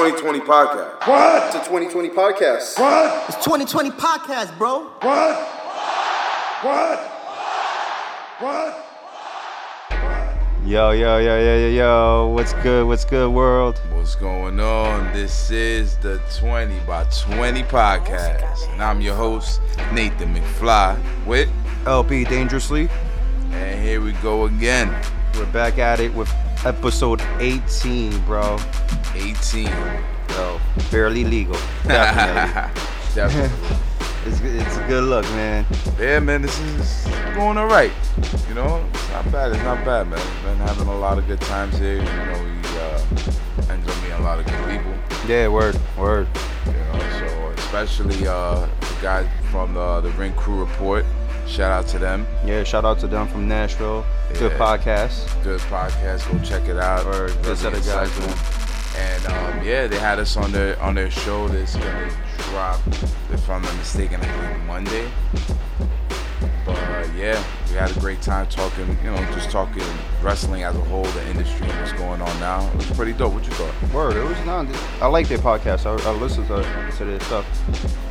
2020 podcast. What? It's a 2020 podcast. What? It's 2020 podcast, bro. What? What? What? What? Yo, yo, yo, yo, yo, yo. What's good? What's good, world? What's going on? This is the 20 by 20 podcast. And I'm your host, Nathan McFly, with, LP Dangerously. and here we go again. We're back at it with episode 18, bro. 18. Yo, barely legal. Definitely. Definitely. it's, it's a good look, man. yeah, man, this is going all right. You know, it's not bad. It's not bad, man. Been having a lot of good times here. You know, we uh, enjoy meeting a lot of good people. Yeah, word, word. You know, so especially uh, the guys from the, the Ring Crew Report. Shout out to them. Yeah, shout out to them from Nashville. Good podcast. Good podcast. Go check it out. Or good set of guys. And um, yeah, they had us on their on their show. That's gonna drop, if I'm not mistaken, I think Monday. But uh, yeah, we had a great time talking. You know, just talking wrestling as a whole, the industry, and what's going on now. It was pretty dope. What you thought? Word, it was not. I like their podcast. I, I listen to, to their stuff.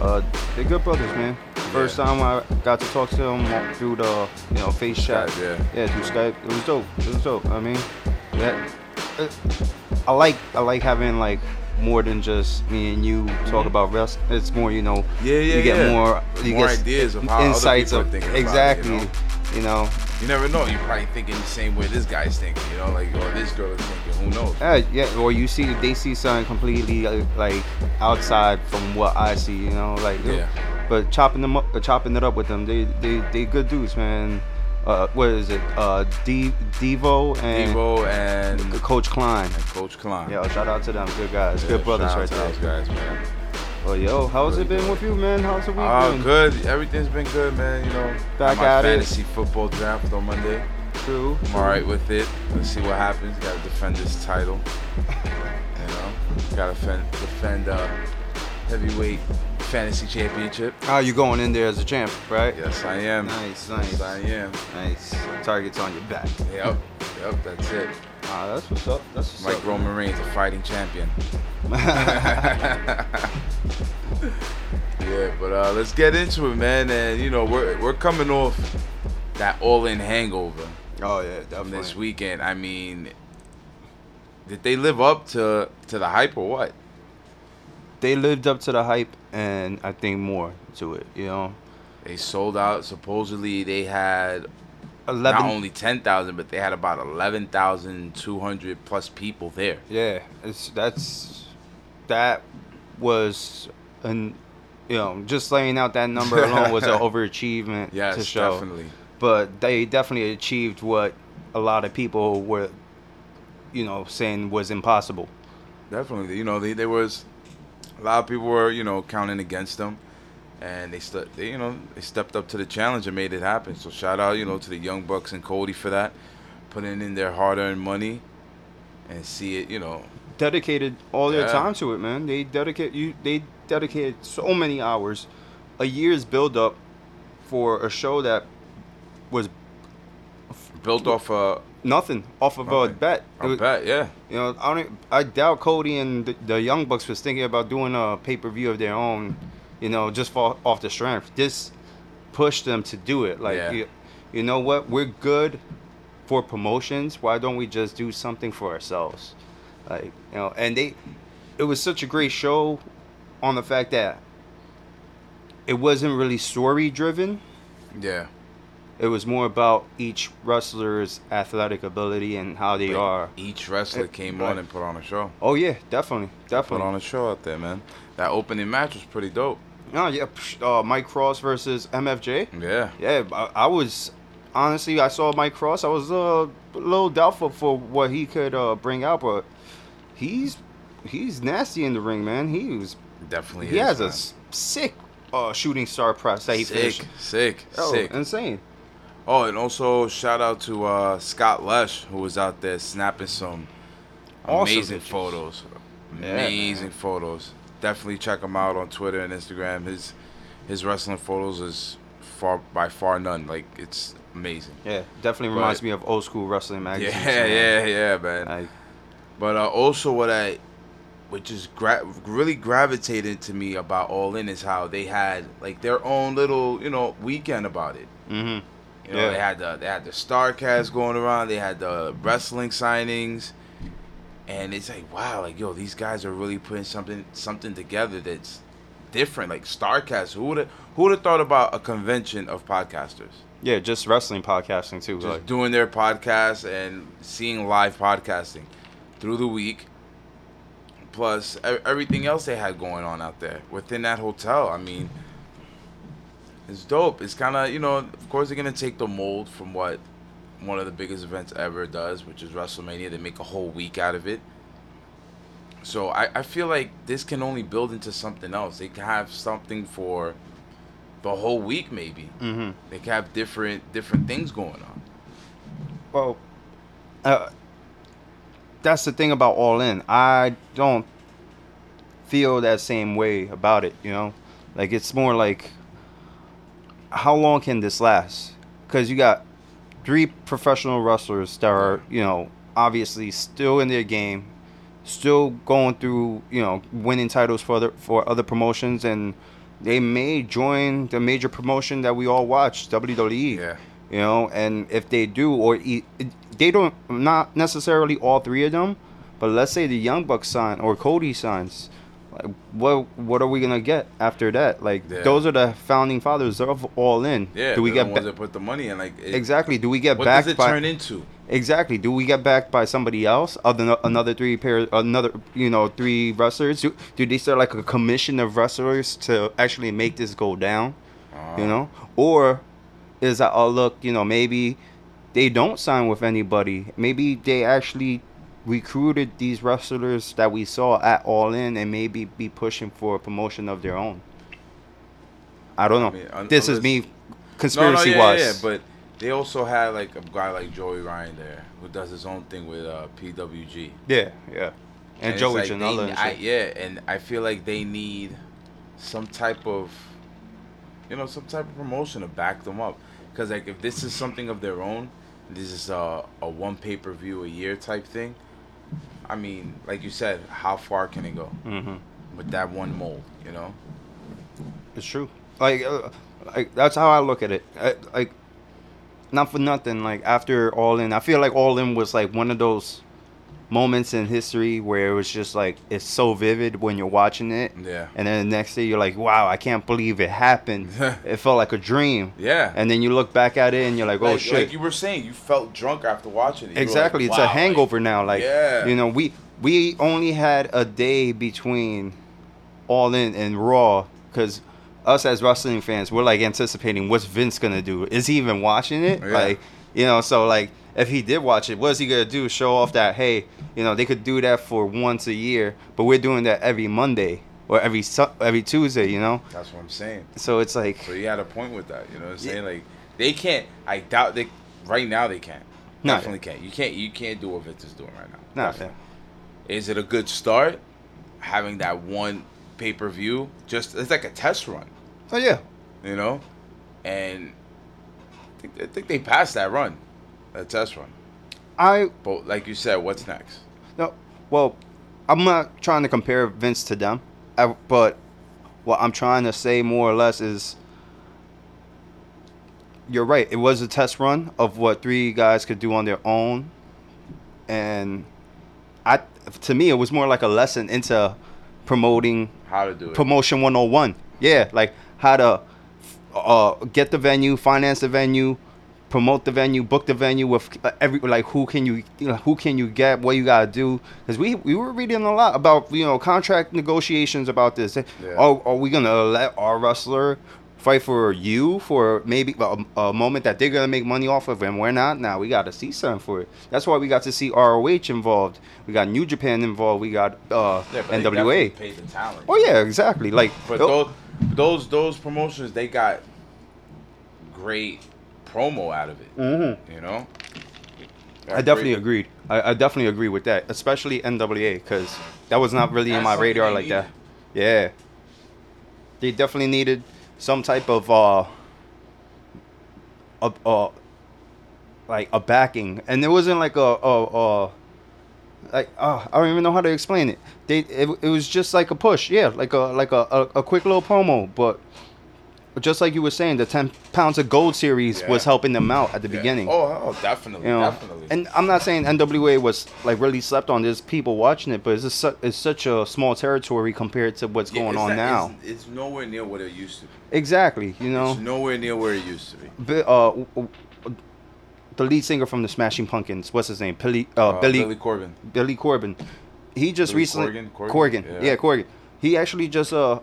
Uh, they're good brothers, man. First Yeah. time I got to talk to them through the, you know, face chat. Skype, yeah. Yeah, through Skype. It was dope. It was dope. I mean, that. uh, I like I like having like more than just me and you talk about wrestling. It's more, you know. Yeah, yeah, You get yeah. more. You More get ideas of how other insights people are of thinking about it, you exactly. know? You know. You never know. You're probably thinking the same way this guy's thinking. You know, like or this girl is thinking. Who knows? Yeah, yeah, or you see they see something completely uh, like outside from what I see, you know, like. Yeah. But chopping them up, chopping it up with them, they they they good dudes, man. Uh, what is it? Uh, D Devo and Devo and, and Coach Klein. Coach Klein. Yo, shout out to them, good guys, Yeah, good brothers shout out right to there. Those guys, man. Well, yo, how's Really it been good. with you, man? How's the week Oh, been? good. Everything's been good, man. You know, Back my at it. fantasy football draft on Monday. True. I'm all right with it. Let's see what happens. Got to defend this title. You know, got to defend, defend uh, heavyweight fantasy championship. How you going in there as a champ, right? Yes, I am. Nice, Yes, nice. I am. Nice. Targets on your back. Yep, yep. That's it. Ah, that's what's up. That's what's Like up. Roman Reigns, a fighting champion. yeah, but uh, let's get into it, man. And you know, we're we're coming off that all-in hangover oh yeah, definitely. this weekend. I mean, did they live up to to the hype or what? They lived up to the hype and I think more to it. You know, They sold out. Supposedly, they had eleven. not only ten thousand, but they had about eleven thousand two hundred plus people there. yeah, it's that's that was an you know just laying out that number alone was an overachievement Yes, to show. definitely. But they definitely achieved what a lot of people were, you know, saying was impossible. Definitely, you know, they, there was a lot of people were, you know, counting against them, and they, st- they, you know, they stepped up to the challenge and made it happen. So shout out, you know, to the Young Bucks and Cody for that, putting in their hard-earned money, and see it, you know, dedicated all their Yeah. time to it, man. They dedicate you. They dedicated so many hours, a year's build up, for a show that was built off a, nothing off of a bet. It was- bet, yeah. You know, I don't. I doubt Cody and the, the Young Bucks was thinking about doing a pay per view of their own. You know, just for, off the strength. This pushed them to do it. Like, Yeah. you, you know what? We're good for promotions. Why don't we just do something for ourselves? Like, you know, and they. It was such a great show, on the fact that it wasn't really story driven. Yeah. It was more about each wrestler's athletic ability and how they Like, are. Each wrestler Eh, came right. on and put on a show. Oh yeah, definitely, definitely. Put on a show out there, man. That opening match was pretty dope. Oh yeah, uh, Mike Cross versus MFJ. Yeah. Yeah, I, I was honestly, I saw Mike Cross. I was uh, a little doubtful for what he could uh, bring out, but he's he's nasty in the ring, man. He was Definitely he is, has a man. s- sick uh, shooting star press that he sick, finished. sick, Oh, sick. insane. Oh, and also shout out to uh, Scott Lesh, who was out there snapping some Awesome amazing pictures. photos. Amazing man. photos. Definitely check him out on Twitter and Instagram. His his wrestling photos is far by far none. Like it's amazing. Yeah, definitely But- reminds me of old school wrestling magazines. Yeah, yeah, yeah, man. Like, But uh, also, what I which is gra- really gravitated to me about All In is how they had like their own little you know weekend about it. Mm-hmm. You know, Yeah. they had the they had the Starcast going around. They had the wrestling signings, and it's like wow, like yo, these guys are really putting something something together that's different. Like Starcast, who would have who would have thought about a convention of podcasters Yeah, just wrestling podcasting too. just like, doing their podcasts and seeing live podcasting through the week, plus everything else they had going on out there within that hotel. I mean. It's dope. It's kind of, you know, of course, they're going to take the mold from what one of the biggest events ever does, which is WrestleMania. They make a whole week out of it. So I, I feel like this can only build into something else. They can have something for the whole week, maybe. mm-hmm. They can have different different things going on. Well, uh, that's the thing about All In. I don't feel that same way about it. You know, like it's more like, how long can this last? Because you got three professional wrestlers that are, you know, obviously still in their game, still going through, you know, winning titles for other for other promotions, and they may join the major promotion that we all watch, WWE Yeah. you know and if they do or e- they don't not necessarily all three of them but let's say the young bucks sign or cody signs what what are we gonna get after that like Yeah. those are the founding fathers of all in Yeah. do we get the ba- put the money in? Like it, exactly do we get back What backed does it by turn into? exactly do we get backed by somebody else other another three pair another you know three wrestlers do, do they start like a commission of wrestlers to actually make this go down you uh-huh. know or is that oh look you know maybe they don't sign with anybody maybe they actually recruited these wrestlers that we saw at all in and maybe be pushing for a promotion of their own i don't know I mean, un- this is unless- me No, no, conspiracy yeah, wise yeah, but they also had like a guy like Joey Ryan there who does his own thing with uh, PWG. yeah yeah and, it's joey like Janela they- and I, yeah, and I feel like they need some type of, you know, some type of promotion to back them up. Because like if this is something of their own, this is a a one pay per view a year type thing. I mean, like you said, how far can it go Mhm. with that one mold? You know. It's true. Like, uh, like that's how I look at it. I, like, not for nothing. Like after All In, I feel like All In was like one of those moments in history where it was just like it's so vivid when you're watching it, Yeah. and then the next day you're like, wow, I can't believe it happened. it felt like a dream. Yeah. And then you look back at it and you're like, oh like, shit. like you were saying, you felt drunk after watching it. You Exactly, like, it's "Wow," a like- hangover now. Like, Yeah. you know, we we only had a day between All In and Raw because us as wrestling fans, we're like anticipating what's Vince gonna do. Is he even watching it? Yeah. Like, you know, so like if he did watch it, what's he gonna do? Show off that hey, you know, they could do that for once a year, but we're doing that every Monday or every Su- every Tuesday. You know, That's what I'm saying. so it's like So you had a point with that. You know what I'm Yeah. saying? Like they can't. I doubt they. Right now they can't. No. Definitely can't. You can't. You can't do what Vince is doing right now. Definitely. Is it a good start? Having that one pay per view, just it's like a test run, oh yeah, you know, and I think, I think they passed that run, that test run. I But like you said, what's next? No, well, I'm not trying to compare Vince to them, I, but what I'm trying to say more or less is you're right. It was a test run of what three guys could do on their own, and I, to me, it was more like a lesson into promoting How to do it? promotion 101 yeah like how to uh get the venue finance the venue promote the venue book the venue with uh, every like who can you, you know, who can you get what you gotta do? Because we we were reading a lot about you know contract negotiations about this. Yeah. are, are we gonna let our wrestler fight for you for maybe a, a moment that they're gonna make money off of and we're not? Now we gotta see something for it. That's why we got to see roh involved. We got new japan involved. We got uh Yeah, nwa Pay the talent. Oh yeah, exactly. Like, But oh, those those those promotions, they got great promo out of it. mhm. You know. I definitely agreed. I, I definitely agree with that, especially NWA, because that was not really in my radar like that. Yeah, they definitely needed some type of uh, a, uh, like a backing, and it wasn't like a a, a like oh, I don't even know how to explain it. They it, it was just like a push, yeah, like a like a, a, a quick little promo, but just like you were saying, the ten pounds of gold series was helping them out at the Yeah. beginning. Oh, oh, definitely, you know, definitely. and I'm not saying NWA was like really slept on. There's people watching it, but it's su- it's such a small territory compared to what's Yeah, going on not- now. It's, it's nowhere near what it used to be. Exactly, you know. It's nowhere near where it used to be. Bi- uh, the lead singer from the Smashing Pumpkins, what's his name? Billy, uh, Uh, Billy, Billy Corbin. Billy Corbin. He just Billy recently Corgan? Corgan? Corgan, Yeah. yeah. Corgan. He actually just uh,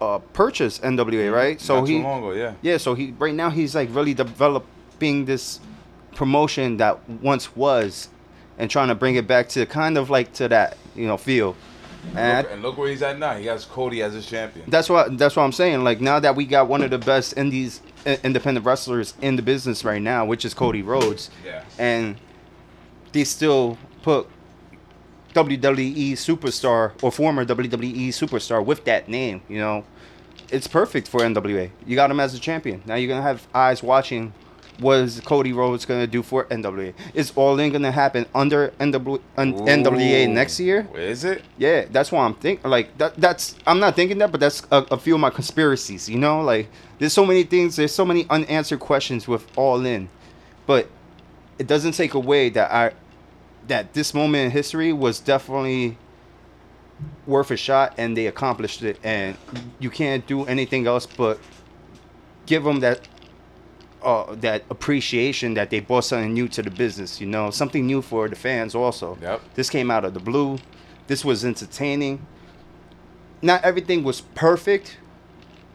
uh purchased NWA, right? So Mm-hmm. Not he ago, yeah. yeah, so he right now he's like really developing this promotion that once was, and trying to bring it back to kind of like to that you know feel. And Look, and look where he's at now. He has Cody as his champion. that's what that's what I'm saying. Like now that we got one of the best indies independent wrestlers in the business right now, which is Cody Rhodes, Yeah. and they still put WWE superstar or former WWE superstar with that name. You know, it's perfect for NWA. You got him as a champion. Now you're gonna have eyes watching. What is Cody Rhodes gonna do for NWA? Is All In gonna happen under NW, NWA next year? Is it? Yeah, that's why I'm thinking. Like that. That's I'm not thinking that, but that's a, a few of my conspiracies. You know, like there's so many things. There's so many unanswered questions with All In, but it doesn't take away that I that this moment in history was definitely worth a shot, and they accomplished it. And you can't do anything else but give them that. Uh, that appreciation that they brought something new to the business, you know, something new for the fans also. Yep. This came out of the blue. This was entertaining. Not everything was perfect,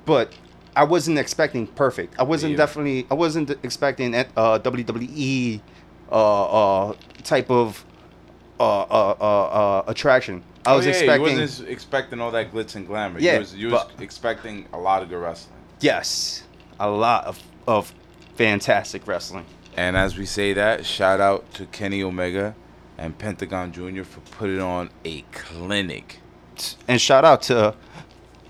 but I wasn't expecting perfect. I wasn't definitely. I wasn't expecting uh, WWE uh, uh, type of uh, uh, uh, uh, attraction. I was oh, yeah, expecting. You wasn't expecting all that glitz and glamour. Yeah, You was, you was but- expecting a lot of good wrestling. yes, a lot of of fantastic wrestling. And as we say that, shout out to Kenny Omega and Pentagon Jr. for putting on a clinic. And shout out to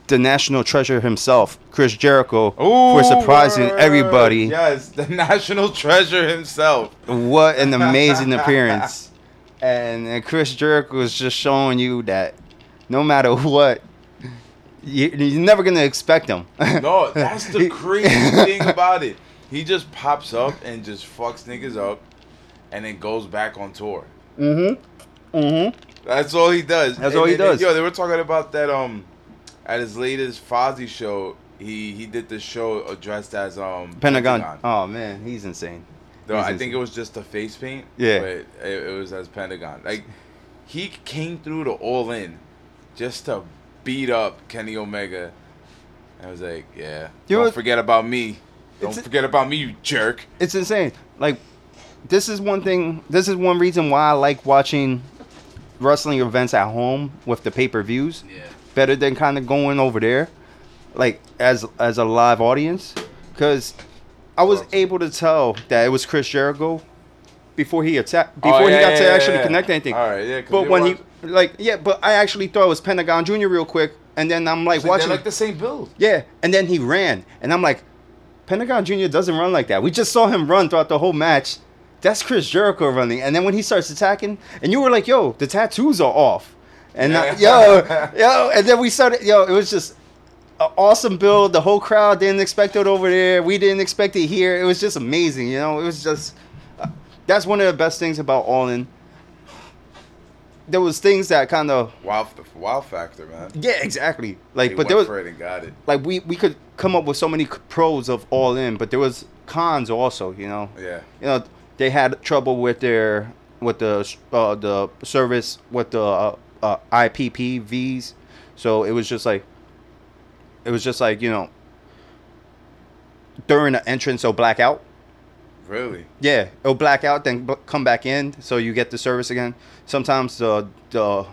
the national treasure himself, Chris Jericho, for surprising word. everybody. Yes, the national treasure himself. What an amazing appearance. And, and Chris Jericho is just showing you that no matter what, you, you're never going to expect him. No, that's the crazy thing about it. He just pops up and just fucks niggas up and then goes back on tour. Mm-hmm. Mm-hmm. That's all he does. That's And- all he and, does. Yo, they were talking about that um at his latest Fozzy show. He he did the show dressed as um Pentagon. Oh, man, he's insane. Though He's I insane. think it was just a face paint. Yeah. But it, it was as Pentagon. Like he came through to All In just to beat up Kenny Omega. I was like, yeah. You don't know- forget about me. Don't forget about me, you jerk. it's insane. Like, this is one thing. This is one reason why I like watching wrestling events at home with the pay per views. Yeah. Better than kind of going over there, like as as a live audience, because I was able to tell that it was Chris Jericho before he attacked oh, before Oh, he got yeah, to yeah, actually yeah. connect anything. All right, yeah. But when he like yeah, but I actually thought it was Pentagon Jr. real quick, and then I'm like they're watching. like the same build. Yeah, and then he ran, and I'm like, Pentagon Jr. doesn't run like that. We just saw him run throughout the whole match. That's Chris Jericho running, and then when he starts attacking, and you were like, "Yo, the tattoos are off," and I- yo, yo, and then we started, yo, it was just an awesome build. The whole crowd didn't expect it over there. We didn't expect it here. It was just amazing, you know. It was just uh, that's one of the best things about All In. There was things that kind of Wow, the wow factor, man. yeah, exactly. Like, He but there was for it and got it. like we we could come up with so many pros of all in, but there was cons also. You know, Yeah. you know they had trouble with their with the uh, the service with the uh, uh, IPPVs, so it was just like it was just like you know during the entrance it'll black out. Really? Yeah, it'll black out, then b- come back in, so you get the service again. Sometimes the the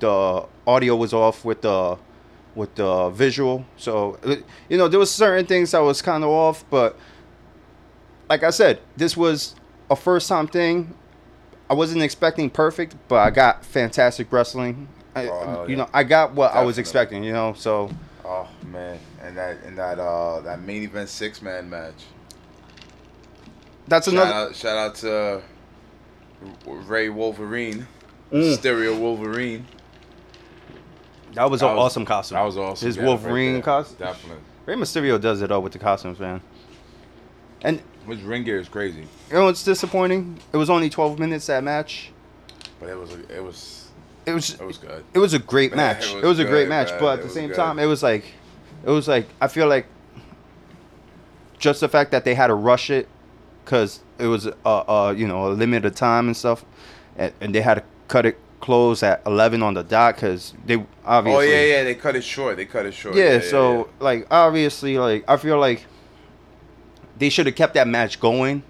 the audio was off with the with the visual, so uh, you know there was certain things that was kind of off. But like I said, this was a first time thing. I wasn't expecting perfect, but I got fantastic wrestling. I, Oh, you yeah. know, I got what I was expecting. You know, so Oh man, and that and that uh that main event six man match. that's Shout another. out, shout out to Rey Wolverine. Mm. Stereo Wolverine. That was That an was- awesome costume. That was awesome. His Yeah, Wolverine there. costume. Definitely. Rey Mysterio does it all with the costumes, man. And His ring gear is crazy, you know what's disappointing? It was only 12 minutes that match. but it was it was It was it was good. it was a great match. it It was was, a great match, man. but It at the same good. time, it was like, it was like I feel like just the fact that they had to rush it because it was uh uh you know a limited time and stuff, and, and they had to cut it close at 11 on the dot because they obviously. Oh yeah, yeah. They cut it short. They cut it short. yeah, so like obviously like I feel like they should have kept that match going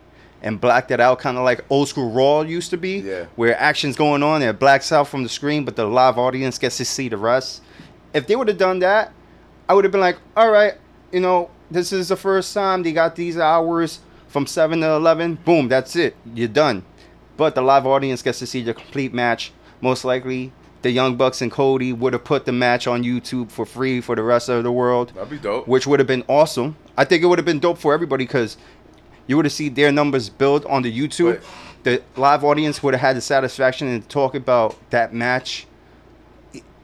and blacked it out kind of like old school Raw used to be. Yeah. Where action's going on and it blacks out from the screen but the live audience gets to see the rest. If they would have done that, I would have been like, "All right, you know, this is the first time they got these hours from 7 to 11. Boom, that's it. You're done." But the live audience gets to see the complete match. Most likely, the Young Bucks and Cody would have put the match on YouTube for free for the rest of the world, that'd be dope. which would have been awesome. I think it would have been dope for everybody because you would have seen their numbers build on the YouTube. the live audience would have had the satisfaction and talk about that match.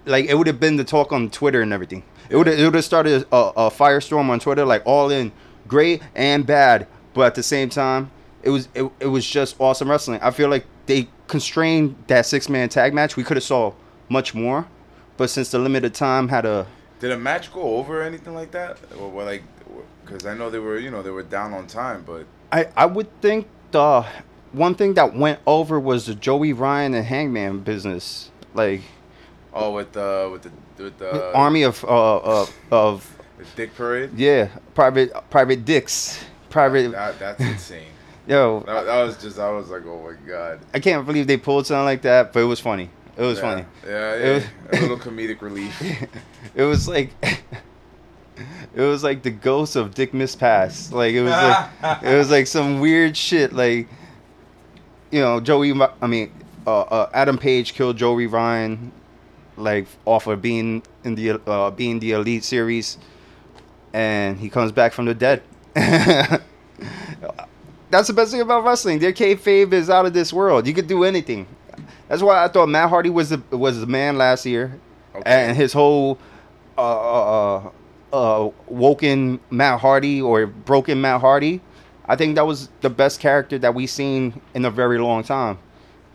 Like it would have been the talk on Twitter and everything. It would have, it would have started a, a firestorm on Twitter, like all in great and bad, but at the same time, it was it, it was just awesome wrestling. I feel like they constrained that six man tag match. We could have saw much more, but since the limited time had a Did a match go over or anything like that? Or, or like, because I know they were, you know, they were down on time, but I, I would think the one thing that went over was the Joey Ryan and Hangman business, like oh, with the with the with the army of uh, uh of the Dick Parade. yeah private private dicks private That, that's insane. yo That, that was just, I was like, oh my god. I can't believe they pulled something like that, but it was funny. It was yeah. funny. Yeah, It yeah. was- a little comedic relief. It was like it was like the ghost of Dick Mispass. Like it was like it was like some weird shit. Like you know, Joey. I mean, uh, uh, Adam Page killed Joey Ryan, like off of being in the uh, being the Elite series, and he comes back from the dead. That's the best thing about wrestling. Their kayfabe is out of this world. You could do anything. That's why I thought Matt Hardy was the was the man last year, Okay. and his whole uh, uh, uh, woken Matt Hardy or broken Matt Hardy. I think that was the best character that we've seen in a very long time.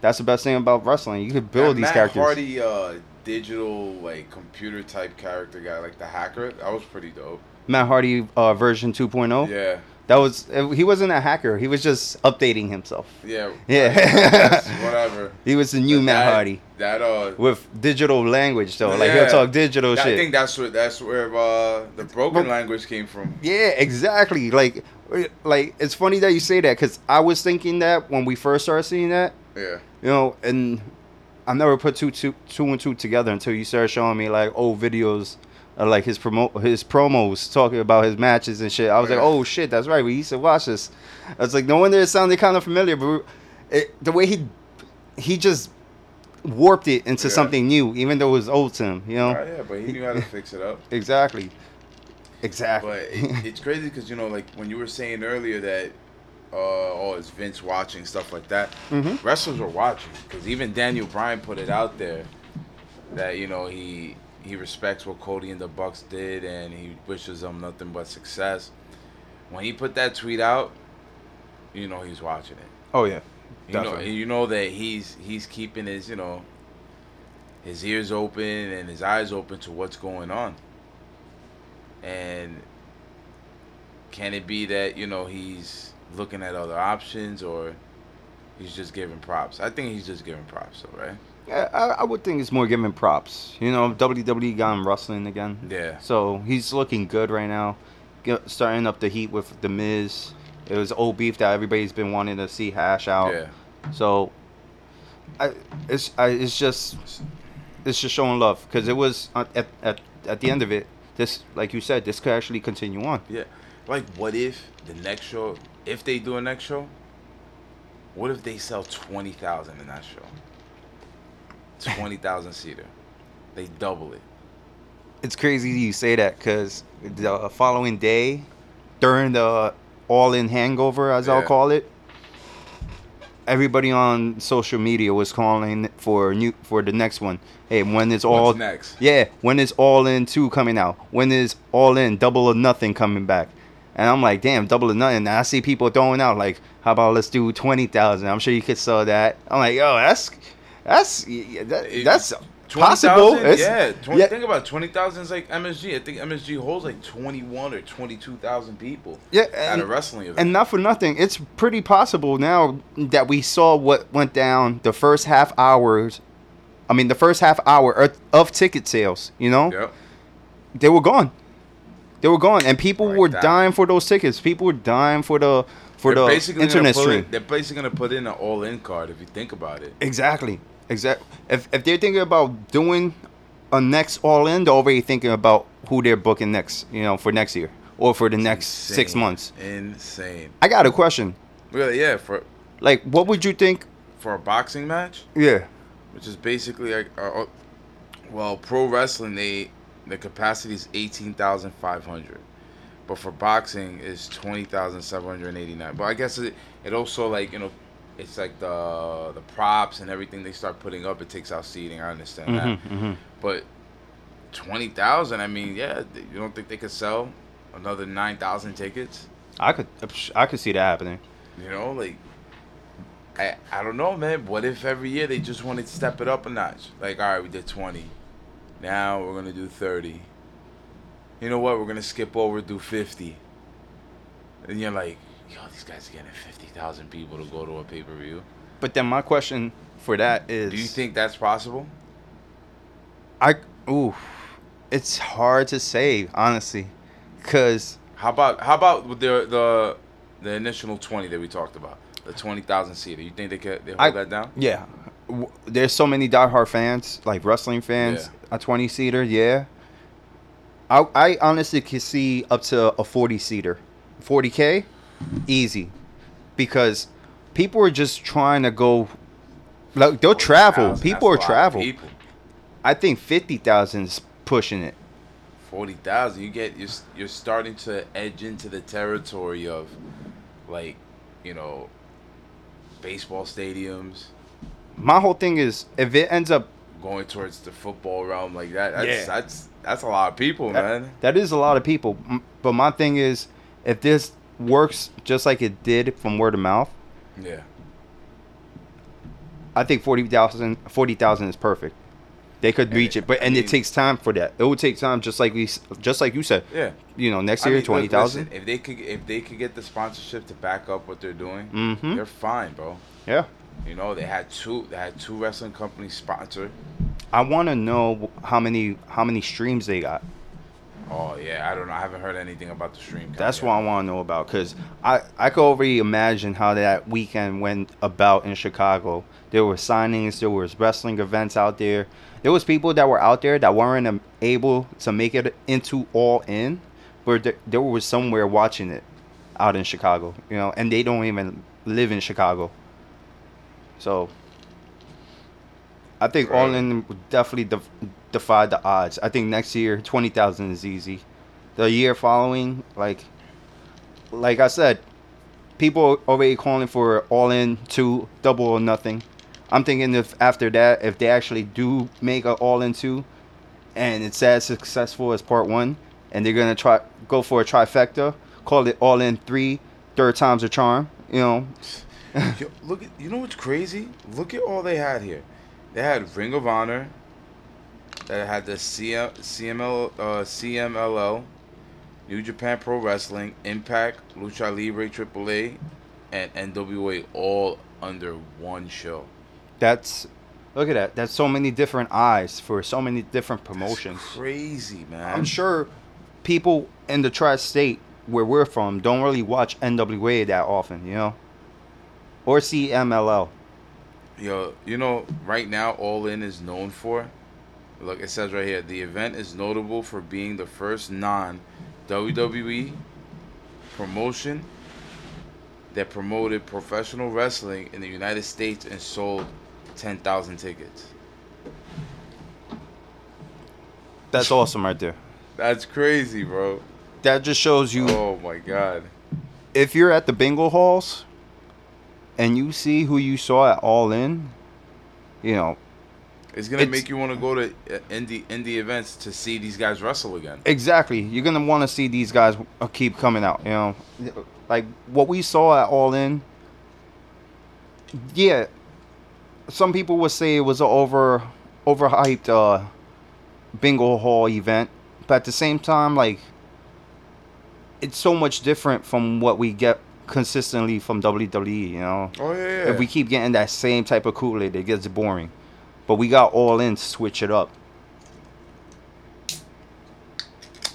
That's the best thing about wrestling. You could build That these Matt characters. Hardy, uh, digital like computer type character guy, like the hacker. That was pretty dope. Matt Hardy uh, version 2.0. Yeah, That was he wasn't a hacker. He was just updating himself. yeah, Yeah. Whatever. He was the new But Matt that- Hardy That uh, with digital language though. Like he'll talk digital I shit. I think that's where that's where uh, the broken But- language came from. Yeah, exactly. Like, like it's funny that you say that because I was thinking that when we first started seeing that, Yeah, you know, and I never put two, two, two and two together until you started showing me like old videos of like his promo his promos talking about his matches and shit. I was like, oh shit, that's right. We used to watch this. I was like, no wonder it sounded kind of familiar, but it, the way he he just warped it into Yeah. something new, even though it was old to him. You know, Uh, yeah, but he knew how to fix it up. exactly, exactly. But it, it's crazy because you know, like when you were saying earlier that, uh, oh, it's Vince watching stuff like that. Mhm. Wrestlers were watching because even Daniel Bryan put it out there that you know he he respects what Cody and the Bucks did and he wishes them nothing but success. When he put that tweet out, you know he's watching it. oh yeah, You know, Definitely. you know that he's he's keeping his you know his ears open and his eyes open to what's going on. And can it be that you know he's looking at other options or he's just giving props? I think he's just giving props, though, right? I, I would think it's more giving props. You know, WWE got him wrestling again. Yeah. So he's looking good right now. Get, starting up the heat with the Miz. It was old beef that everybody's been wanting to see hash out. Yeah. So, I it's I, it's just it's just showing love because it was uh, at, at at the end of it. This like you said, this could actually continue on. Yeah. Like, what if the next show, if they do a next show, what if they sell 20,000 in that show? 20,000 seater. They double it. It's crazy you say that because the following day, during the all-in hangover, as I'll call it, everybody on social media was calling for new for the next one. Hey, when is all What's next? Yeah, when is All In two coming out? When is All In Double or Nothing coming back? And I'm like, damn, Double or Nothing. And I see people throwing out like, how about let's do twenty thousand? I'm sure you could sell that. I'm like, yo, that's that's that, that's 20,000? possible. It's- yeah, 20, yeah. think about it, 20,000 is like MSG. I think MSG holds like 21 or 22,000 people Yeah, at a wrestling event. And not for nothing, it's pretty possible now that we saw what went down the first half hours. I mean, the first half hour of, ticket sales. You know, yep. they were gone. They were gone, and people Like were that. dying for those tickets. People were dying for the for They're the internet stream. In, they're basically going to put in an all-in card if you think about it. Exactly. Exactly. If if they're thinking about doing a next all in, they're already thinking about who they're booking next. You know, for next year or for the next six months. Insane. I got a question. Really, yeah, for Like, what would you think? for a boxing match, Yeah. which is basically like, uh, uh, well, pro wrestling, they the capacity is 18,500. But for boxing is 20,789. But I guess it, it also like, you know, it's like the the props and everything they start putting up, it takes out seating. I understand that. hmm But 20,000, I mean, yeah, you don't think they could sell another 9,000 tickets? I could I could see that happening. You know, like I I don't know, man. What if every year they just wanted to step it up a notch? Like, all right, we did 20. Now we're gonna do 30. You know what? We're gonna skip over, do 50. And you're like, yo, these guys are getting 50,000 people to go to a pay per view. But then my question for that is, Do you think that's possible? I? Ooh, it's hard to say honestly, cause How about how about the the the initial 20 that we talked about, the 20,000 seater? You think they could they hold I- that down? yeah, there's so many diehard fans, like wrestling fans, a 20 seater. Yeah, I I honestly can see up to a 40 seater, 40k, easy, because people are just trying to go. Like they'll travel. 40,000, People are that's a lot of travel. People. I think 50,000 is pushing it. forty thousand. You get you're you're starting to edge into the territory of, like, you know, baseball stadiums, My whole thing is if it ends up going towards the football realm like that. That's Yeah. that's that's a lot of people, That- man. That is a lot of people. But my thing is, if this works just like it did from word of mouth, Yeah, I think 40,000 40,000 is perfect. They could And reach it- but I and mean- it takes time for that. It would take time, just like we, just like you said. yeah. You know, next I year mean, twenty thousand. If they could if they could get the sponsorship to back up what they're doing, Mhm. they're fine, bro. Yeah, You know, they had two they had two wrestling companies sponsor. I want to know how many how many streams they got. Oh yeah, I don't know. I haven't heard anything about the stream. That's yet. what I want to know about because I I could already imagine how that weekend went about in Chicago. There were signings, there was wrestling events out there. There was people that were out there that weren't able to make it into all in, but there, there was somewhere watching it out in Chicago, you know, and they don't even live in Chicago. So I think All in definitely def- defy the odds. I think next year twenty thousand is easy. The year following, like like I said, people already calling for all in two, double or nothing. I'm thinking if after that, if they actually do make a all in two, and it's as successful as part one, and they're gonna try go for a trifecta, call it all in three, third time's a charm. You know, Yo, look at you know what's crazy? Look at all they had here. They had Ring of Honor. That had the CM, CML, uh, CMLL, New Japan Pro Wrestling, Impact, Lucha Libre AAA, and NWA all under one show. that's look at that. That's so many different eyes for so many different That's promotions. crazy, man. I'm sure people in the tri-state where we're from don't really watch NWA that often, you know, or see MLL. Yo, you know, right now, All In is known for. Look, it says right here the event is notable for being the first non WWE promotion that promoted professional wrestling in the United States and sold 10,000 tickets. That's awesome right there. That's crazy, bro. That just shows you Oh my God. if you're at the bingo halls, and you see who you saw at All In, you know, It's gonna It's- make you want to go to uh, indie indie events to see these guys wrestle again. exactly. You're gonna want to see these guys keep coming out. You know, like what we saw at All In. Yeah, some people would say it was an over overhyped uh, bingo hall event, but at the same time, like it's so much different from what we get consistently from WWE. You know. Oh yeah, yeah. If we keep getting that same type of Kool Aid, it gets boring. But we got all in to switch it up.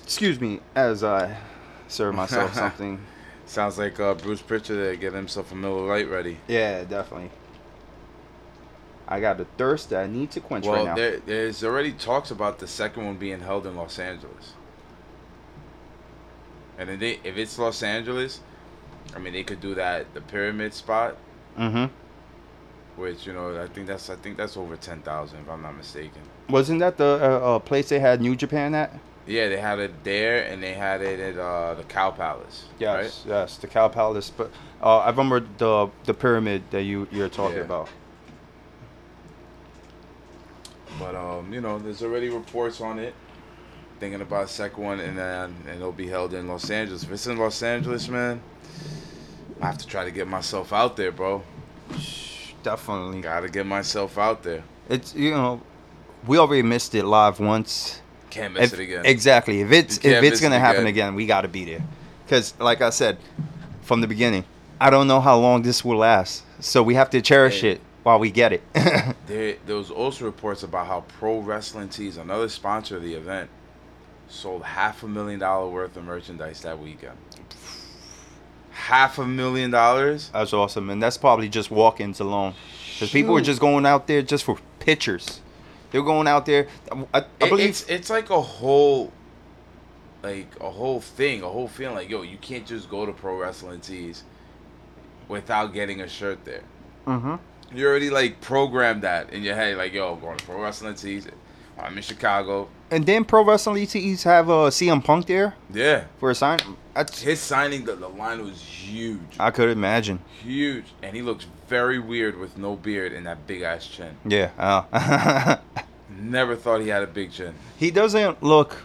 Excuse me as I serve myself something. Sounds like uh, Bruce Pritchard there getting himself a Miller Lite ready. Yeah, definitely. I got the thirst that I need to quench Well, right now. there, there's already talks about the second one being held in Los Angeles. And if, they, if it's Los Angeles, I mean, they could do that the pyramid spot, mm-hmm. Which you know, I think that's I think that's over ten thousand if I'm not mistaken. Wasn't that the uh, uh, place they had New Japan at? Yeah, they had it there, and they had it at uh, the Cow Palace. Yes, yes, the Cow Palace. But uh, I remember the the pyramid that you you're talking Yeah. about. But um, you know, there's already reports on it. Thinking about a second one, and then and it'll be held in Los Angeles. If it's in Los Angeles, man, I have to try to get myself out there, bro. Definitely. Gotta get myself out there. It's you know, we already missed it live once. Can't miss If- it again. Exactly. If it's if it's gonna it happen again. again, we got to be there. Because, like I said, from the beginning, I don't know how long this will last. So we have to cherish Hey. it while we get it. There, there was also reports about how Pro Wrestling Tees, another sponsor of the event, sold half a million dollar worth of merchandise that weekend. Half a million dollars? That's awesome, and that's probably just walk-ins alone. Because people were just going out there just for pictures. They're going out there. I, I It- believe. it's it's like a whole like a whole thing, a whole feeling like yo, you can't just go to Pro Wrestling Tees without getting a shirt there. hmm You already like programmed that in your head, like yo, I'm going to Pro Wrestling Tees. I'm in Chicago. And then Pro Wrestling Tees have uh, CM Punk there Yeah, for a sign. His signing the, the line was huge. I could imagine. huge, and he looks very weird with no beard and that big ass chin. Yeah. Uh, Never thought he had a big chin. he doesn't look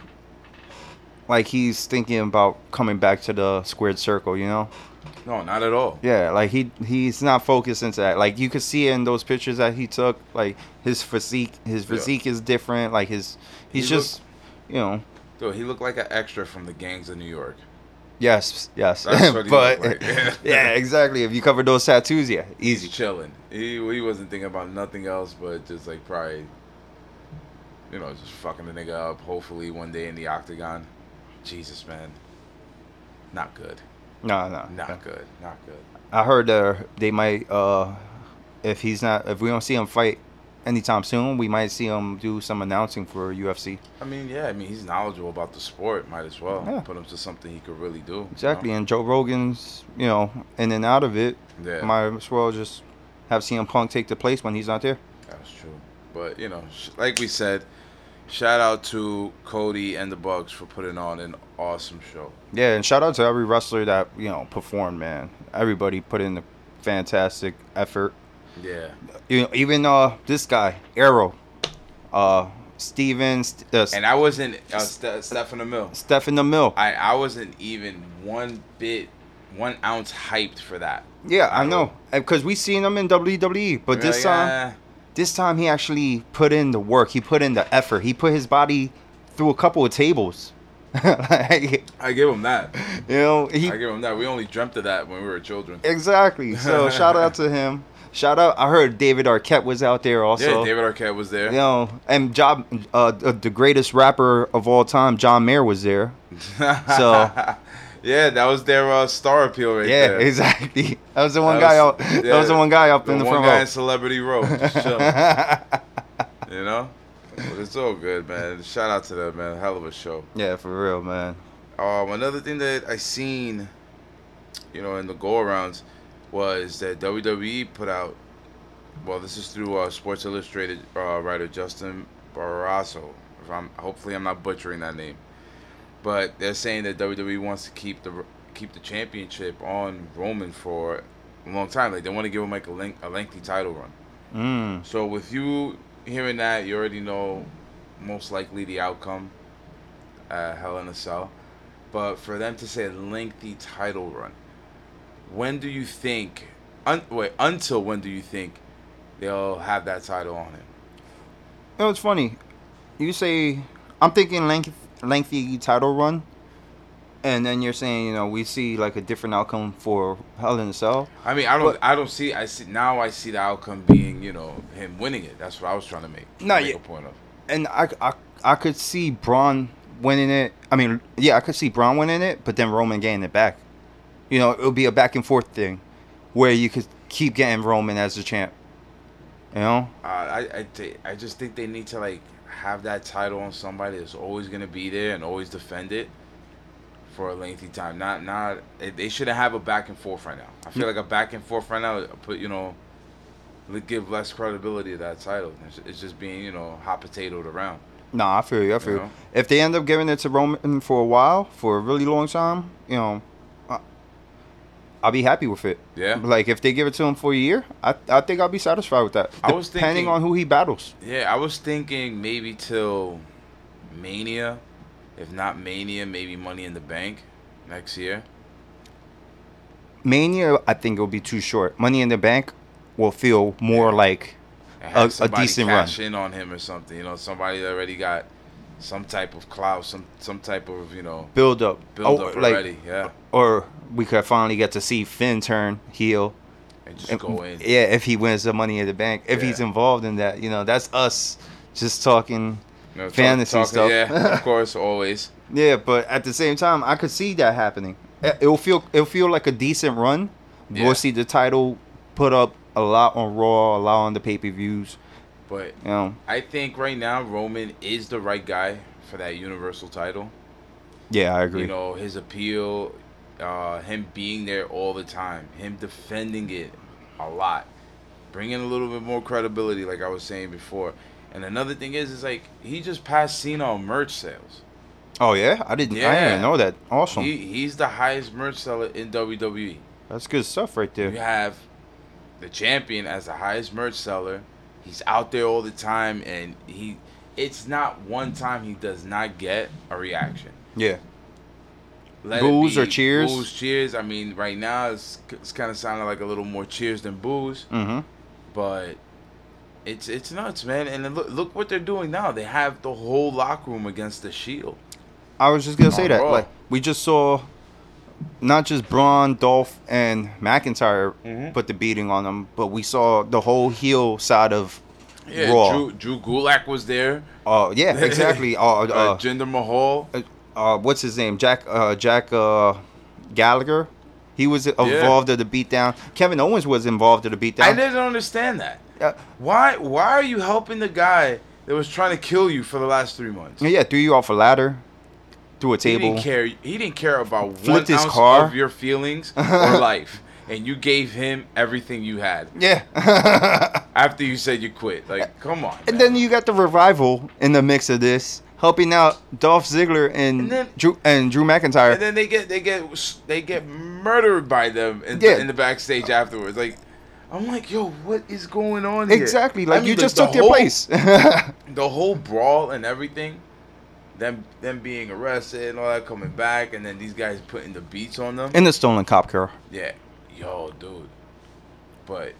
like he's thinking about coming back to the squared circle, you know? No, not at all. Yeah, like he he's not focused into that. Like you could see in those pictures that he took, like his physique his Yeah. physique is different. Like his he's He just you know Dude, he looked like an extra from the gangs of New York. yes yes. That's what he but like. yeah, exactly. If you cover those tattoos, yeah, He's easy. chilling. He he wasn't thinking about nothing else but just like probably, you know, just fucking the nigga up. Hopefully one day in the octagon. Jesus, man. Not good. No, no, Not good. Not good. I heard uh, they might uh, if he's not if we don't see him fight anytime soon, we might see him do some announcing for UFC. I mean, yeah. I mean, he's knowledgeable about the sport. Might as well Yeah. put him to something he could really do. you Exactly, know? and Joe Rogan's you know in and out of it. Yeah. Might as well just have CM Punk take the place when he's not there. That's true. But you know, sh- like we said, shout out to Cody and the Bucks for putting on an awesome show. Yeah, and shout out to every wrestler that you know performed. Man, everybody put in a fantastic effort. Yeah. You know, even uh this guy Arrow, uh Steven, St- uh, And I wasn't uh, Ste Stephen Amell. Stephen the Mill. I I wasn't even one bit, one ounce hyped for that. Yeah, I know, because we seen him in WWE, but this Like, time, uh, this time he actually put in the work. He put in the effort. He put his body through a couple of tables. like, I give him that. you know, he I give him that. We only dreamt of that when we were children. exactly. So shout out to him. Shout out. I heard David Arquette was out there also. yeah, David Arquette was there. You know, and Job, uh, the the greatest rapper of all time, John Mayer was there. So- yeah, that was their uh, star appeal right yeah, there. exactly. That was the one That guy was- out. That was the one guy up the in the one front guy row. in Celebrity Row, you know, but it's all good, man. Shout out to them, man. Hell of a show. yeah, for real, man. Um, another thing that I seen, you know, in the go arounds, was that WWE put out. Well, this is through uh, Sports Illustrated uh, writer Justin Barrasso. If I'm hopefully I'm not butchering that name, but they're saying that WWE wants to keep the keep the championship on Roman for a long time. Like they want to give him like a, length, a lengthy title run. Mm. So with you hearing that, you already know most likely the outcome. Uh, Hell in a Cell, but for them to say lengthy title run, when do you think? Un, wait, until when do you think they'll have that title on him? You know, it's funny. You say I'm thinking length, lengthy title run, and then you're saying you know we see like a different outcome for Hell in a Cell. I mean, I don't, But- I don't see. I see now. I see the outcome being, you know, him winning it. That's what I was trying to make. No, make yeah. a point of. and I, I I could see Braun winning it. I mean, yeah, I could see Braun winning it, but then Roman getting it back. You know, it'll be a back and forth thing, where you could keep getting Roman as the champ. You know, Uh, I, I, thi- I just think they need to like have that title on somebody that's always gonna be there and always defend it for a lengthy time. Not, not. It, they shouldn't have a back and forth right now. I feel like a back and forth right now put you know, give less credibility to that title. It's, just being you know hot potatoed around. nah, I feel you. I feel You know? If they end up giving it to Roman for a while, for a really long time, you know, I'll be happy with it. Yeah. Like if they give it to him for a year, I I think I'll be satisfied with that. I was depending thinking- on who he battles. Yeah, I was thinking maybe till Mania, if not Mania, maybe Money in the Bank next year. Mania, I think it'll be too short. Money in the Bank will feel more like A- a decent cash in on him or something. You know, somebody already got some type of cloud, some some type of you know build up. build Oh, up like- already. Yeah, Or we could finally get to see Finn turn heel. and just go in. Yeah, if he wins the Money in the Bank, if he's involved in that, you know, that's us just talking. You know, talk- fantasy talking- stuff. Yeah, of course, always. Yeah, but at the same time, I could see that happening. It- It'll feel it'll feel like a decent run. Yeah. We'll see the title put up a lot on Raw, a lot on the pay per views. But You know, I think right now Roman is the right guy for that Universal title. yeah, I agree. You know, his appeal, uh, him being there all the time, him defending it a lot, bringing a little bit more credibility, like I was saying before. And another thing is, is like he just passed Cena on merch sales. oh yeah, I didn't. I didn't Yeah. know that. Awesome. He he's the highest merch seller in WWE. That's good stuff right there. You have the champion as the highest merch seller. He's out there all the time, and he. It's not one time he does not get a reaction. Yeah. Let Boos or cheers? Boos, cheers. I mean, right now it's, it's kind of sounding like a little more cheers than boos, Mm-hmm. but it's it's nuts, man. And look look what they're doing now. They have the whole locker room against the Shield. I was just gonna say that. Raw. Like we just saw, not just Braun, Dolph, and McIntyre Mhm. put the beating on them, but we saw the whole heel side of Yeah, Raw. Drew Drew Gulak was there. Uh, yeah, exactly. Uh, Uh, uh, Jinder Mahal. uh, what's his name? Jack uh, Jack uh, Gallagher. He was involved in the beatdown. Kevin Owens was involved in the beatdown. I didn't understand that. Uh, Why why are you helping the guy that was trying to kill you for the last three months? yeah, threw you off a ladder, through a He table. didn't care. He didn't care about one Flipped his ounce car. of your feelings or life, and you gave him everything you had Yeah. after you said you quit. Like, come on. and man. then you got the revival in the mix of this, helping out Dolph Ziggler and, And then- Drew and Drew McIntyre. and then they get they get they get murdered by them in, Yeah. in the backstage afterwards. Like, I'm like, yo, what is going on here? exactly, I like mean, you just took your whole- place. the whole brawl and everything, them them being arrested and all that coming back, and then these guys putting the beats on them. in the stolen cop car. yeah, yo, dude. But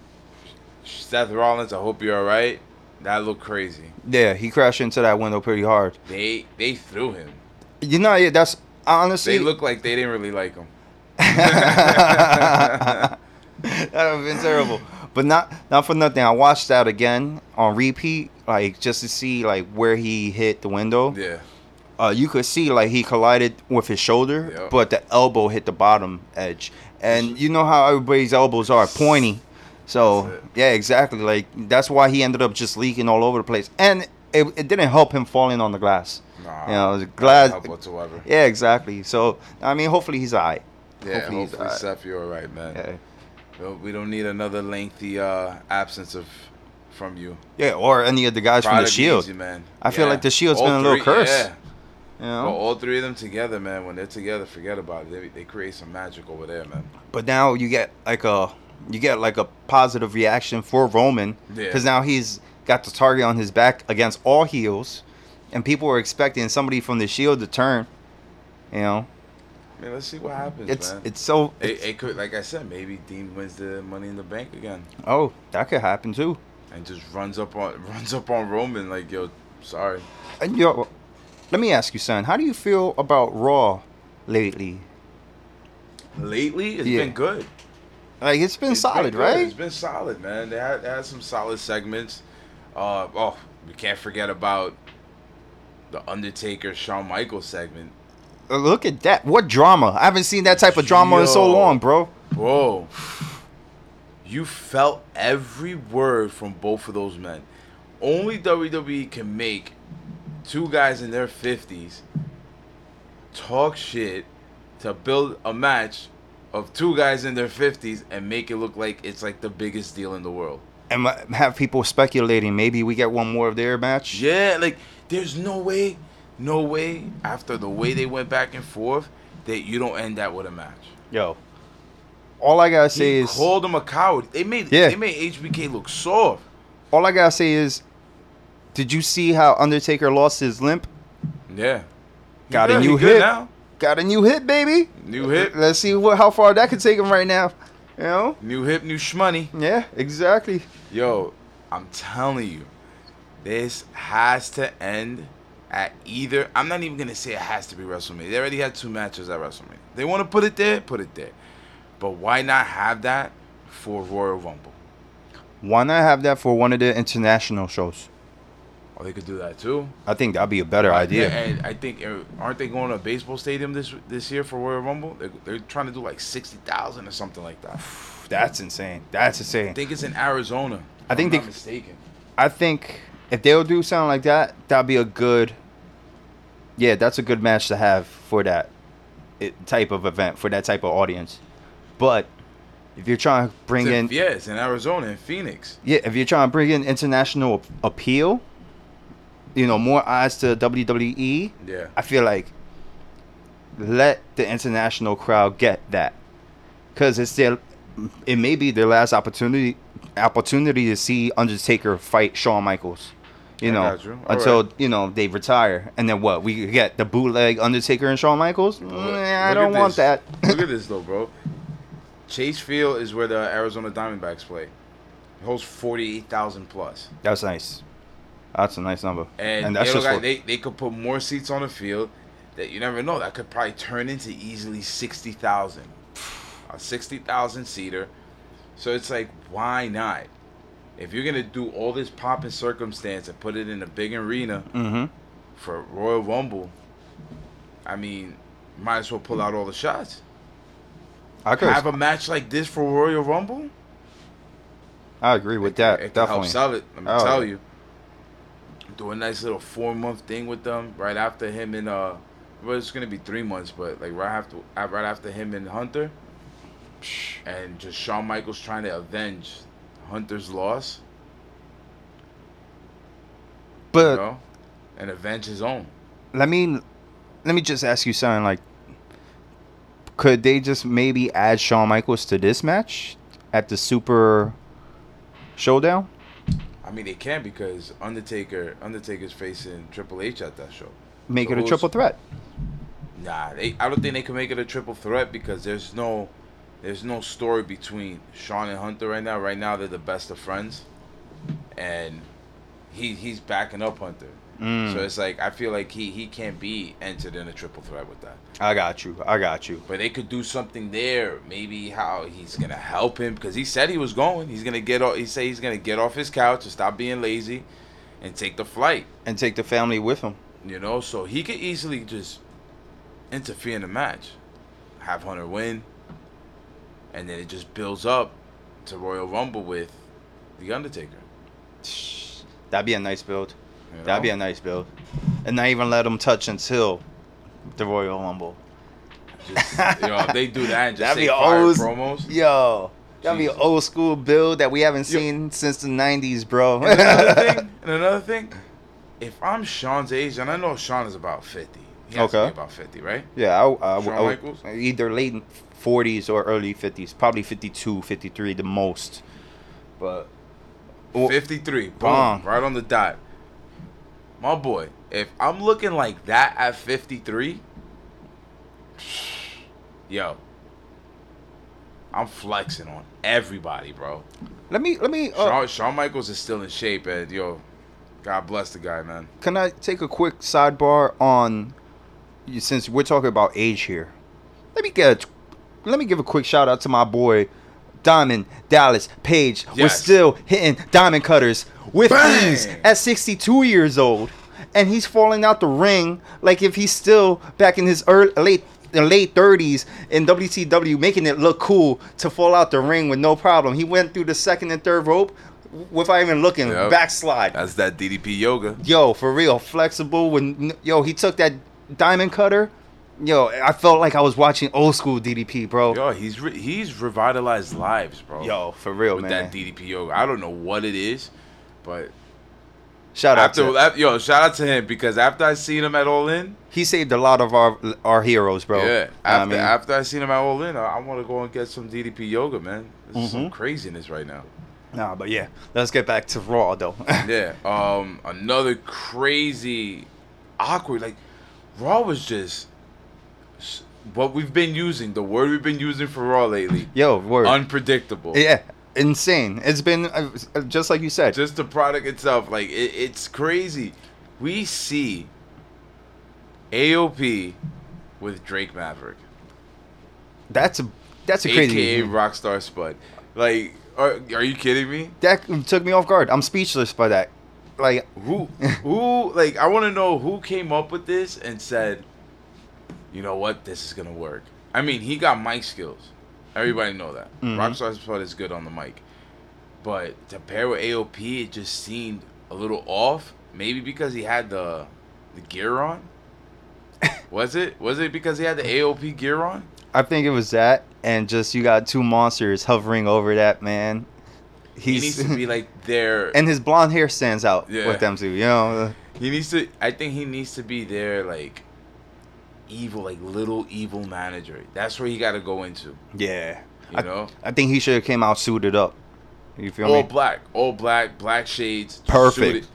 Seth Rollins, I hope you're all right. That looked crazy. Yeah, he crashed into that window pretty hard. They they threw him. You know, yeah, that's honestly. They look like they didn't really like him. that would have been terrible. But not not for nothing. I watched that again on repeat, like just to see like where he hit the window. Yeah, Uh, you could see like he collided with his shoulder, Yep. but the elbow hit the bottom edge. And you know how everybody's elbows are pointy. So yeah, exactly. Like that's why he ended up just leaking all over the place, and it, it didn't help him falling on the glass. nah, You know, I was not help whatsoever. Yeah, exactly. So I mean, hopefully he's alright. Yeah, Hopefully he's hopefully alright. Seth, you're all right, man. Yeah. We- don't need another lengthy uh, absence of from you. Yeah, or any of the guys from the Shield. man. I feel like the Shield's been a little cursed. Yeah. You know? But all three of them together, man. When they're together, forget about it. They, they create some magic over there, man. But now you get like a you get like a positive reaction for Roman Yeah. because now he's got the target on his back against all heels, and people are expecting somebody from the Shield to turn. You know, I mean, let's see what happens, it's man. it's so. it, it's- it could, like I said, maybe Dean wins the Money in the Bank again oh, that could happen too. and just runs up on runs up on Roman like, yo, sorry. And yo, let me ask you, son, how do you feel about Raw lately? Lately, it's Yeah. been good. Like it's been It's solid, good. right? It's been solid, man. They had, they had some solid segments. Uh, oh, we can't forget about the Undertaker Shawn Michaels segment. Uh, Look at that! What drama? I haven't seen that type of drama in so long, bro. Bro, you felt every word from both of those men. Only WWE can make two guys in their 50s talk shit to build a match of two guys in their 50s and make it look like it's like the biggest deal in the world. And have people speculating maybe we get one more of their match. Yeah, like there's no way, no way after the way they went back and forth that you don't end that with a match. Yo, all I gotta say He is called him a coward. They made Yeah. they made HBK look soft. all I gotta say is, did you see how Undertaker lost his limp? Yeah. Got a new hit. now. Got a new hit, baby. New hit. Let's see what how far that could take him right now. You know? New hip, new shmoney. Yeah, exactly. Yo, I'm telling you, this has to end at either. I'm not even gonna say it has to be WrestleMania. They already had two matches at WrestleMania. They want to put it there, put it there. But why not have that for Royal Rumble? Why not have that for one of the international shows? Or they could do that too. I think that'd be a better idea. And I think aren't they going to a baseball stadium this this year for Royal Rumble? They're, they're trying to do like sixty thousand or something like that. That's insane. That's insane. I think it's in Arizona. I think I'm they- mistaken. I think if they'll do something like that, that'd be a good. Yeah, that's a good match to have for that it, type of event for that type of audience. But if you're trying to bring It's in, yeah, in Arizona, in Phoenix. yeah, if you're trying to bring in international appeal, you know, more eyes to WWE. Yeah. I feel like let the international crowd get that, because it's their, it may be their last opportunity opportunity to see Undertaker fight Shawn Michaels. You I know, you. Until right. you know they retire, and then what? We get the bootleg Undertaker and Shawn Michaels. Look- Mm, I don't want this. that. Look at this though, bro. Chase Field is where the Arizona Diamondbacks play. It holds forty eight thousand plus. That's nice. That's a nice number. And, that's they, just for, they, they could put more seats on the field that you never know. That could probably turn into easily 60,000. A 60,000 seater. So it's like, why not? If you're going to do all this pomp and circumstance and put it in a big arena Mhm. for Royal Rumble, I mean, might as well pull out all the shots. I could. Have a match like this for Royal Rumble? I agree with that. It can help definitely. sell it. Let me Oh. tell you. Do a nice little four month thing with them right after him and uh, well it's gonna be three months, but like right after uh, right after him and Hunter, and just Shawn Michaels trying to avenge Hunter's loss, But you know, and avenge his own. let me let me just ask you something like could they just maybe add Shawn Michaels to this match at the Super Showdown? I mean, they can because Undertaker Undertaker's facing Triple H at that show. Make So it a triple threat. Nah, they, I don't think they can make it a triple threat because there's no, there's no story between Shawn and Hunter right now. Right now, they're the best of friends, and he he's backing up Hunter. Mm. So it's like I feel like he he can't be entered in a triple threat with that. I got you. I got you. But they could do something there. Maybe how he's gonna help him because he said he was going. He's gonna get off. He said he's gonna get off his couch and stop being lazy, and take the flight. And take the family with him. You know, so he could easily just interfere in the match, have Hunter win, and then it just builds up to Royal Rumble with the Undertaker. That'd be a nice build. You That'd be a nice build. And not even let them touch until the Royal Rumble. Just, you know, if they do that and just That'd say be old. promos. Yo, that'd be an old school build that we haven't Yo. seen since the '90s, bro. And another thing, and another thing, if I'm Shawn's age, and I know Shawn is about 50, He has to Okay. be about 50, right? Yeah, I, I, Shawn I- Michaels? either late 40s or early 50s. Probably 52, 53 the most. But 53. Boom. Right on the dot. My boy, if I'm looking like that at 53, yo, I'm flexing on everybody, bro. let me let me uh, Shawn, Shawn Michaels is still in shape, and yo, God bless the guy, man. can I take a quick sidebar on since we're talking about age here. Let me get a, let me give a quick shout out to my boy Diamond Dallas Page. We're still hitting diamond cutters with Bang! ease at 62 years old, and he's falling out the ring like if he's still back in his early late the late 30s in WCW, making it look cool to fall out the ring with no problem. He went through the second and third rope without even looking, Yep. backslide. That's that DDP yoga. Yo, for real, flexible. When yo, he took that diamond cutter. Yo, I felt like I was watching old school DDP, bro. Yo, Yo, he's re- he's revitalized lives, bro. Yo, for real, with man. that DDP yoga. I don't know what it is, but Shout out after to yo, shout out to him because after I seen him at All In, he saved a lot of our our heroes, bro. yeah, I after mean, after I seen him at All In, I, I want to go and get some DDP yoga, man. This is Mm-hmm. some craziness right now. nah, but yeah, let's get back to Raw though. Yeah, um, another crazy, awkward. Like, Raw was just what we've been using. The word we've been using for Raw lately. Yo, word. Unpredictable. yeah, insane. It's been uh, just like you said. just the product itself like it, it's crazy we see aop with drake maverick that's a that's a crazy. aka rockstar spud like are, are you kidding me that took me off guard. I'm speechless by that. Like, who who like i want to know who came up with this and said you know what this is gonna work i mean he got mic skills everybody know that Mhm. rockstar spud is good on the mic but to pair with aop it just seemed a little off maybe because he had the the gear on was it was it because he had the aop gear on I think it was that, and just you got two monsters hovering over that man. he needs to be like there and his blonde hair stands out Yeah. with them two. You know, He needs to. I think he needs to be their like evil, like little evil manager. That's where he got to go into. yeah. You I, know, I think he should have came out suited up. You feel all me? All black, all black, black shades, Perfect. suited.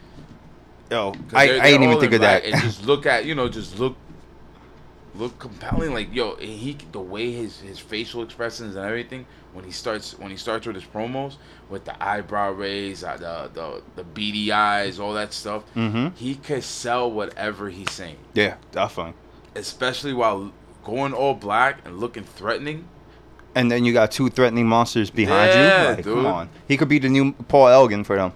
Yo, I, they're- I didn't even think of that. And just look at you know, just look, look compelling. Like yo, he the way his his facial expressions and everything when he starts when he starts with his promos with the eyebrow raise, uh, the the the beady eyes, all that stuff. Mhm. He could sell whatever he's saying. yeah, definitely. Especially while going all black and looking threatening. And then you got two threatening monsters behind Yeah, you. Like, dude. come on. He could be the new Paul Elgin for them.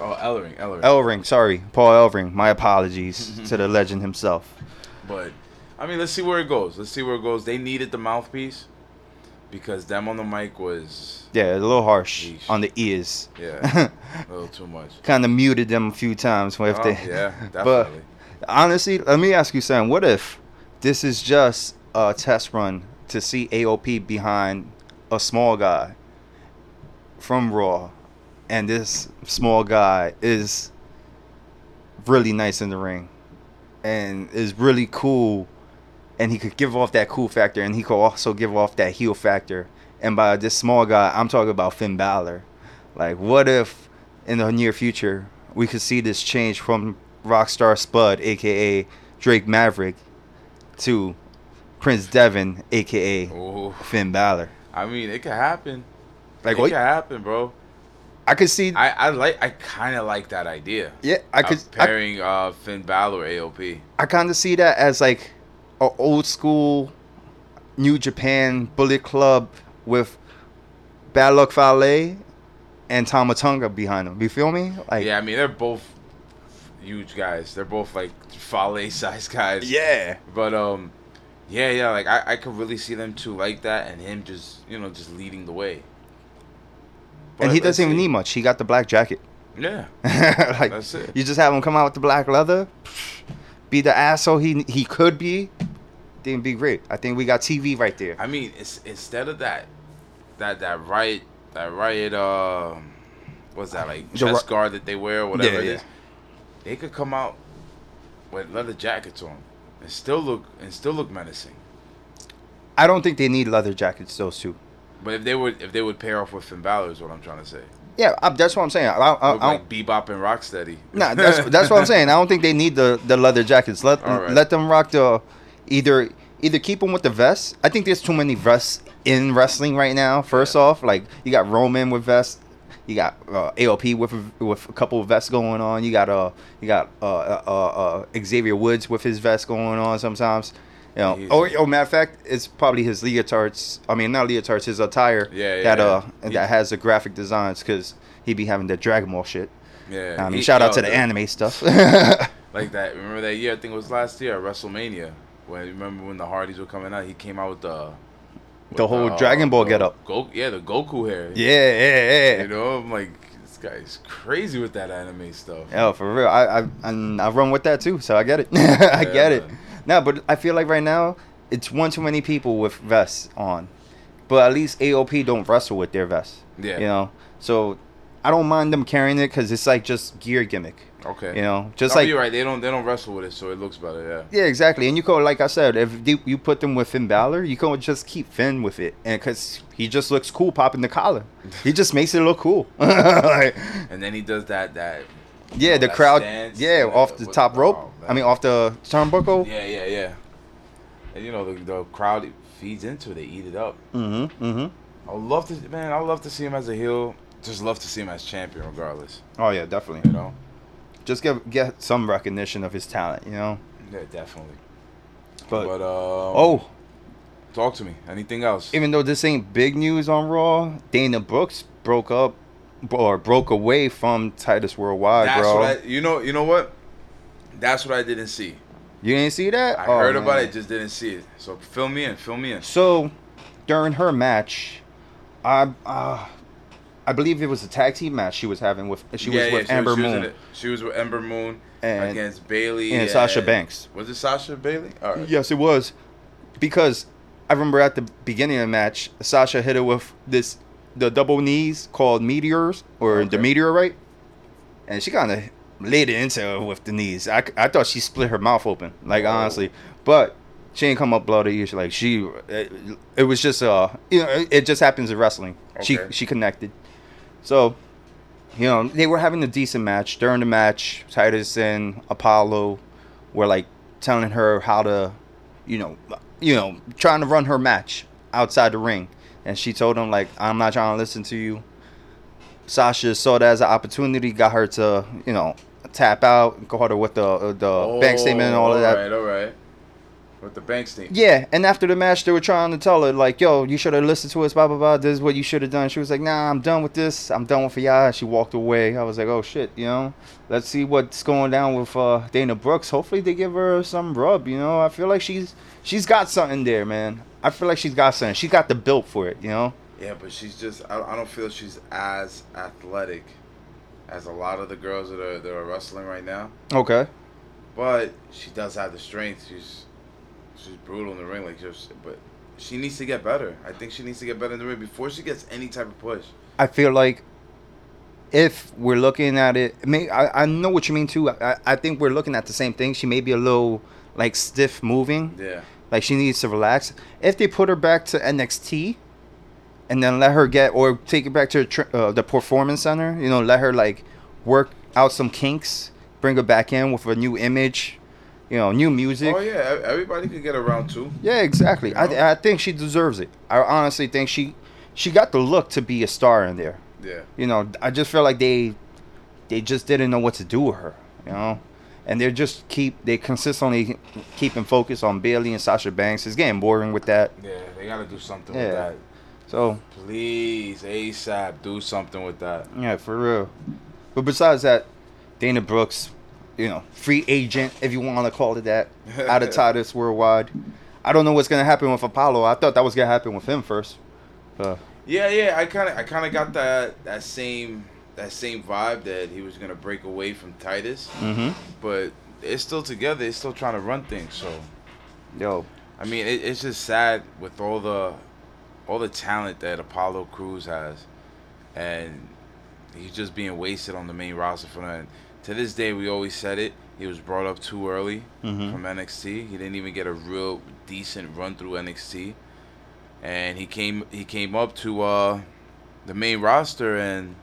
Oh, Ellering, Ellering. Elring, sorry, Paul Ellering. My apologies to the legend himself. but I mean, let's see where it goes. Let's see where it goes. They needed the mouthpiece because them on the mic was Yeah, a little harsh Yeesh. on the ears. yeah a little too much. kind of muted them a few times Oh, the yeah, but honestly let me ask you something what if this is just a test run to see aop behind a small guy from raw. And this small guy is really nice in the ring and is really cool. And he could give off that cool factor and he could also give off that heel factor. And by this small guy i'm talking about finn Balor. like what if in the near future we could see this change from rockstar spud aka drake maverick to prince Devitt aka Oh, finn Balor. I mean, it could happen. like it what could happen, bro. i could see I, I like. I kind of like that idea. yeah i could I, pairing uh, Finn Balor AOP. I kind of see that as like a old school New Japan Bullet Club with Bad Luck Fale and Tama Tonga behind them. You feel me? Like yeah, I mean, they're both huge guys. They're both like Fale size guys. yeah. But um, yeah, yeah, like I, I could really see them two like that, and him just you know just leading the way. and he doesn't even see. need much. He got the black jacket. Yeah, like That's it. you just have him come out with the black leather, be the asshole he he could be. Then be great. I think we got TV right there. I mean, it's instead of that, that that riot, that riot, um, what's that like The chest ri- guard that they wear, or whatever Yeah, it yeah. They could come out with leather jackets on and still look and still look menacing. I don't think they need leather jackets. Those two. But if they would if they would pair off with Finn Balor is what I'm trying to say. Yeah, I, that's what I'm saying. I, I, Look I like Bebop and Rocksteady. Nah, that's that's what I'm saying. I don't think they need the, the leather jackets. Let right. let them rock the either either keep them with the vests. I think there's too many vests in wrestling right now. First off, like you got Roman with vests, you got uh, AOP with a, with a couple of vests going on. You got uh you got uh, uh, uh, uh, Xavier Woods with his vest going on sometimes. You know, oh, oh, matter of fact, it's probably his leotards. I mean, not leotards, his attire Yeah, yeah, that uh yeah. that has the graphic designs because he be having the Dragon Ball shit. yeah. I mean, he- shout out to the anime stuff. Like that. Remember that year? I think it was last year at WrestleMania. When remember when the Hardys were coming out? He came out with the with The whole uh, Dragon Ball get up, Go, yeah, the Goku hair. yeah, yeah, You know, I'm like, this guy's crazy with that anime stuff. Yeah, for real. I I and I run with that too, so I get it. I get it. No, but I feel like right now it's one too many people with vests on. But at least AOP don't wrestle with their vests. Yeah. You know, so I don't mind them carrying it because it's like just gear gimmick. Okay. You know, just No, like you're right. They don't they don't wrestle with it, so it looks better. Yeah. Yeah, exactly. And you could, like I said, if you- you put them with Finn Balor, you can just keep Finn with it, and because he just looks cool popping the collar, he just makes it look cool. Like, And then he does that that. yeah, know, the that crowd, yeah, off the top rope. oh, I mean, off the turnbuckle. Yeah, yeah, yeah. And you know the the crowd feeds into it. They eat it up. Mm-hmm. Mm-hmm. I love to, man. I love to see him as a heel. Just love to see him as champion, regardless. Oh yeah, definitely. You know. Just get get some recognition of his talent, you know. Yeah, definitely. But, But uh. oh, Talk to me. Anything else? even though this ain't big news on Raw, Dana Brooks broke up or broke away from Titus Worldwide, That's bro. what I. You know. You know what? That's what I didn't see. you didn't see that? I Oh, heard about it, just didn't see it. So fill me in. Fill me in. So, during her match, I uh, I believe it was a tag team match she was having with she was with she Ember she was in Moon. She was with Ember Moon And- against Bayley and Sasha Banks. Was it Sasha Bayley? Right. Yes, it was because I remember at the beginning of the match, Sasha hit her with this the double knees called meteors or the meteorite, and she kind of laid it into her with the knees. I, I thought she split her mouth open, like Oh. honestly, but. She ain't come up bloody. She like she, it, it was just uh, you know, it, it just happens in wrestling. She she connected, so you know they were having a decent match. During the match, Titus and Apollo were like telling her how to, you know, you know, trying to run her match outside the ring, and she told him like, "I'm not trying to listen to you." Sasha saw that as an opportunity, got her to, you know, tap out, caught her with the uh, the bank statement and all of that. All right, all right. With the bank statement. Yeah, and after the match, they were trying to tell her like, "Yo, you should have listened to us. Blah blah blah. This is what you should have done." She was like, "Nah, I'm done with this. I'm done with y'all." She walked away. I was like, "Oh shit," you know. Let's see what's going down with uh, Dana Brooks. Hopefully, they give her some rub. You know, I feel like she's she's got something there, man. I feel like she's got something. She got the built for it. You know. Yeah, but she's just. I, I don't feel she's as athletic as a lot of the girls that are that are wrestling right now. Okay. But she does have the strength. She's she's brutal in the ring, like just. But she needs to get better. I think she needs to get better in the ring before she gets any type of push. I feel like if we're looking at it, may I, I know what you mean too. I, I think we're looking at the same thing. She may be a little like stiff moving. Yeah. Like she needs to relax. If they put her back to NXT, and then let her get or take it back to uh, the performance center, you know, let her like work out some kinks, bring her back in with a new image, you know, new music. Oh yeah, everybody could get around too. Yeah, exactly. You know? I, I think she deserves it. I honestly think she she got the look to be a star in there. Yeah. You know, I just feel like they they just didn't know what to do with her. You know, and they're just keep they consistently keeping focus on Bayley and Sasha Banks. It's getting boring with that. Yeah, they gotta do something Yeah. with that. So Please, ASAP, do something with that. yeah, for real. But besides that, Dana Brooks, you know, free agent if you want to call it that, out of Titus Worldwide. I don't know what's gonna happen with Apollo. I thought that was gonna happen with him first. Uh, Yeah, yeah, I kind of, I kind of got that that same that same vibe that he was gonna break away from Titus, mm-hmm. but they're still together. They're still trying to run things. So Yo, I mean, it, it's just sad with all the all the talent that Apollo Crews has, and he's just being wasted on the main roster for that. To this day, we always said it. he was brought up too early Mhm. from NXT. He didn't even get a real decent run through NXT, and he came he came up to uh, the main roster and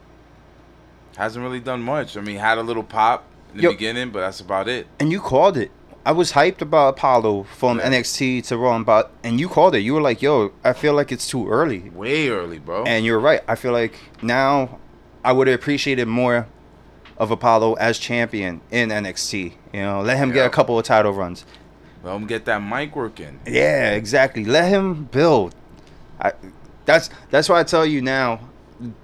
hasn't really done much. I mean, had a little pop in the Yo- beginning, but that's about it. And you called it. I was hyped about Apollo from Yeah. NXT to Raw, and about, and you called it. You were like, "Yo, I feel like it's too early." Way early, bro. And you're right. I feel like now I would have appreciated more of Apollo as champion in NXT. You know, let him get a couple of title runs. Let him get that mic working. Yeah, exactly. Let him build. I, that's that's why I tell you now.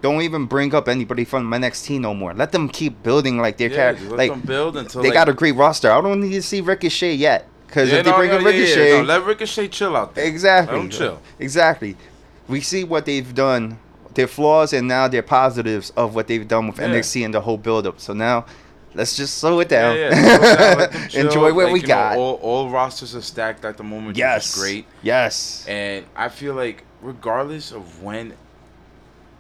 Don't even bring up anybody from NXT no more. Let them keep building like their Yeah, character. let Like them build until they like, got a great roster. I don't need to see Ricochet yet. Because Yeah, if they no, bring no, up yeah, yeah, Ricochet, no, let Ricochet chill out there. exactly, Let him chill. Exactly. We see what they've done, their flaws, and now their positives of what they've done with Yeah. NXT and the whole build-up. So now, let's just slow it down. Yeah, yeah, slow down, let them chill. Enjoy what Like, we you know, got. all, all rosters are stacked at the moment, yes, is great. Yes. And I feel like regardless of when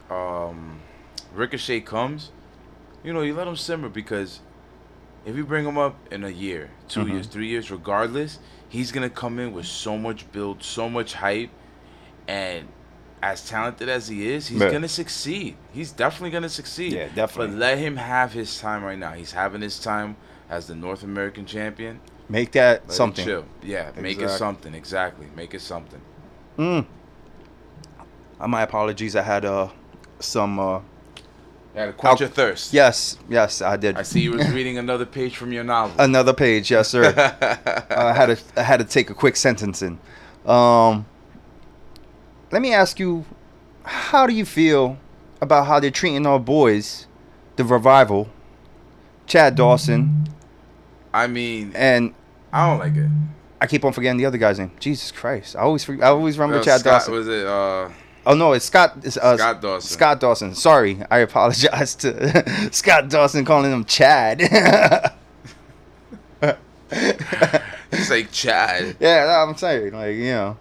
um, Ricochet comes, you know, you let him simmer because if you bring him up in a year, 2 Mhm. years, three years, regardless, he's gonna come in with so much build, so much hype, and as talented as he is, he's Yeah. gonna succeed. He's definitely gonna succeed. Yeah, definitely. But let him have his time right now. He's having his time as the North American champion. Make that Let something. chill. Yeah, make it something. Exactly. Make it something. Mm. Uh, my apologies. I had uh, some. Uh, Yeah, to quench I'll- your thirst. yes, yes, I did. I see you was reading another page from your novel. Another page, yes, sir. I had to I had to take a quick sentence in. Um, let me ask you, how do you feel about how they're treating our boys, the revival, Chad Dawson, I mean, and I don't like it. I keep on forgetting the other guy's name. Jesus Christ, I always I always remember Uh, Chad Scott, Dawson. Was it uh, oh no, it's Scott. It's, uh, Scott Dawson? Scott Dawson. Sorry, I apologize to Scott Dawson calling him Chad. It's like Chad. Yeah, I'm saying, like, you know,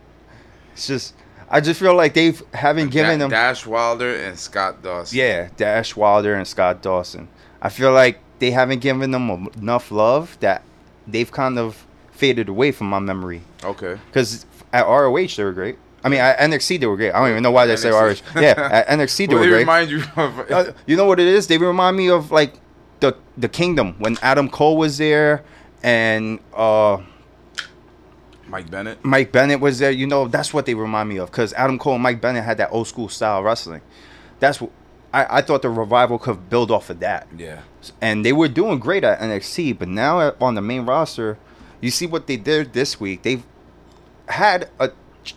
it's just, I just feel like they've haven't given them, Dash Wilder and Scott Dawson. yeah, Dash Wilder and Scott Dawson. I feel like they haven't given them enough love that they've kind of faded away from my memory. Okay. Because at ROH they were great. I mean, at NXT they were great. I don't even know why they say ROH. Yeah, at NXT they What were they great. remind you of? Uh, you know what it is? They remind me of like the the Kingdom when Adam Cole was there and uh Mike Bennett. Mike Bennett was there. You know, that's what they remind me of because Adam Cole and Mike Bennett had that old school style wrestling. That's what I, I thought the revival could build off of that. Yeah. And they were doing great at NXT, but now on the main roster, you see what they did this week. They've had a,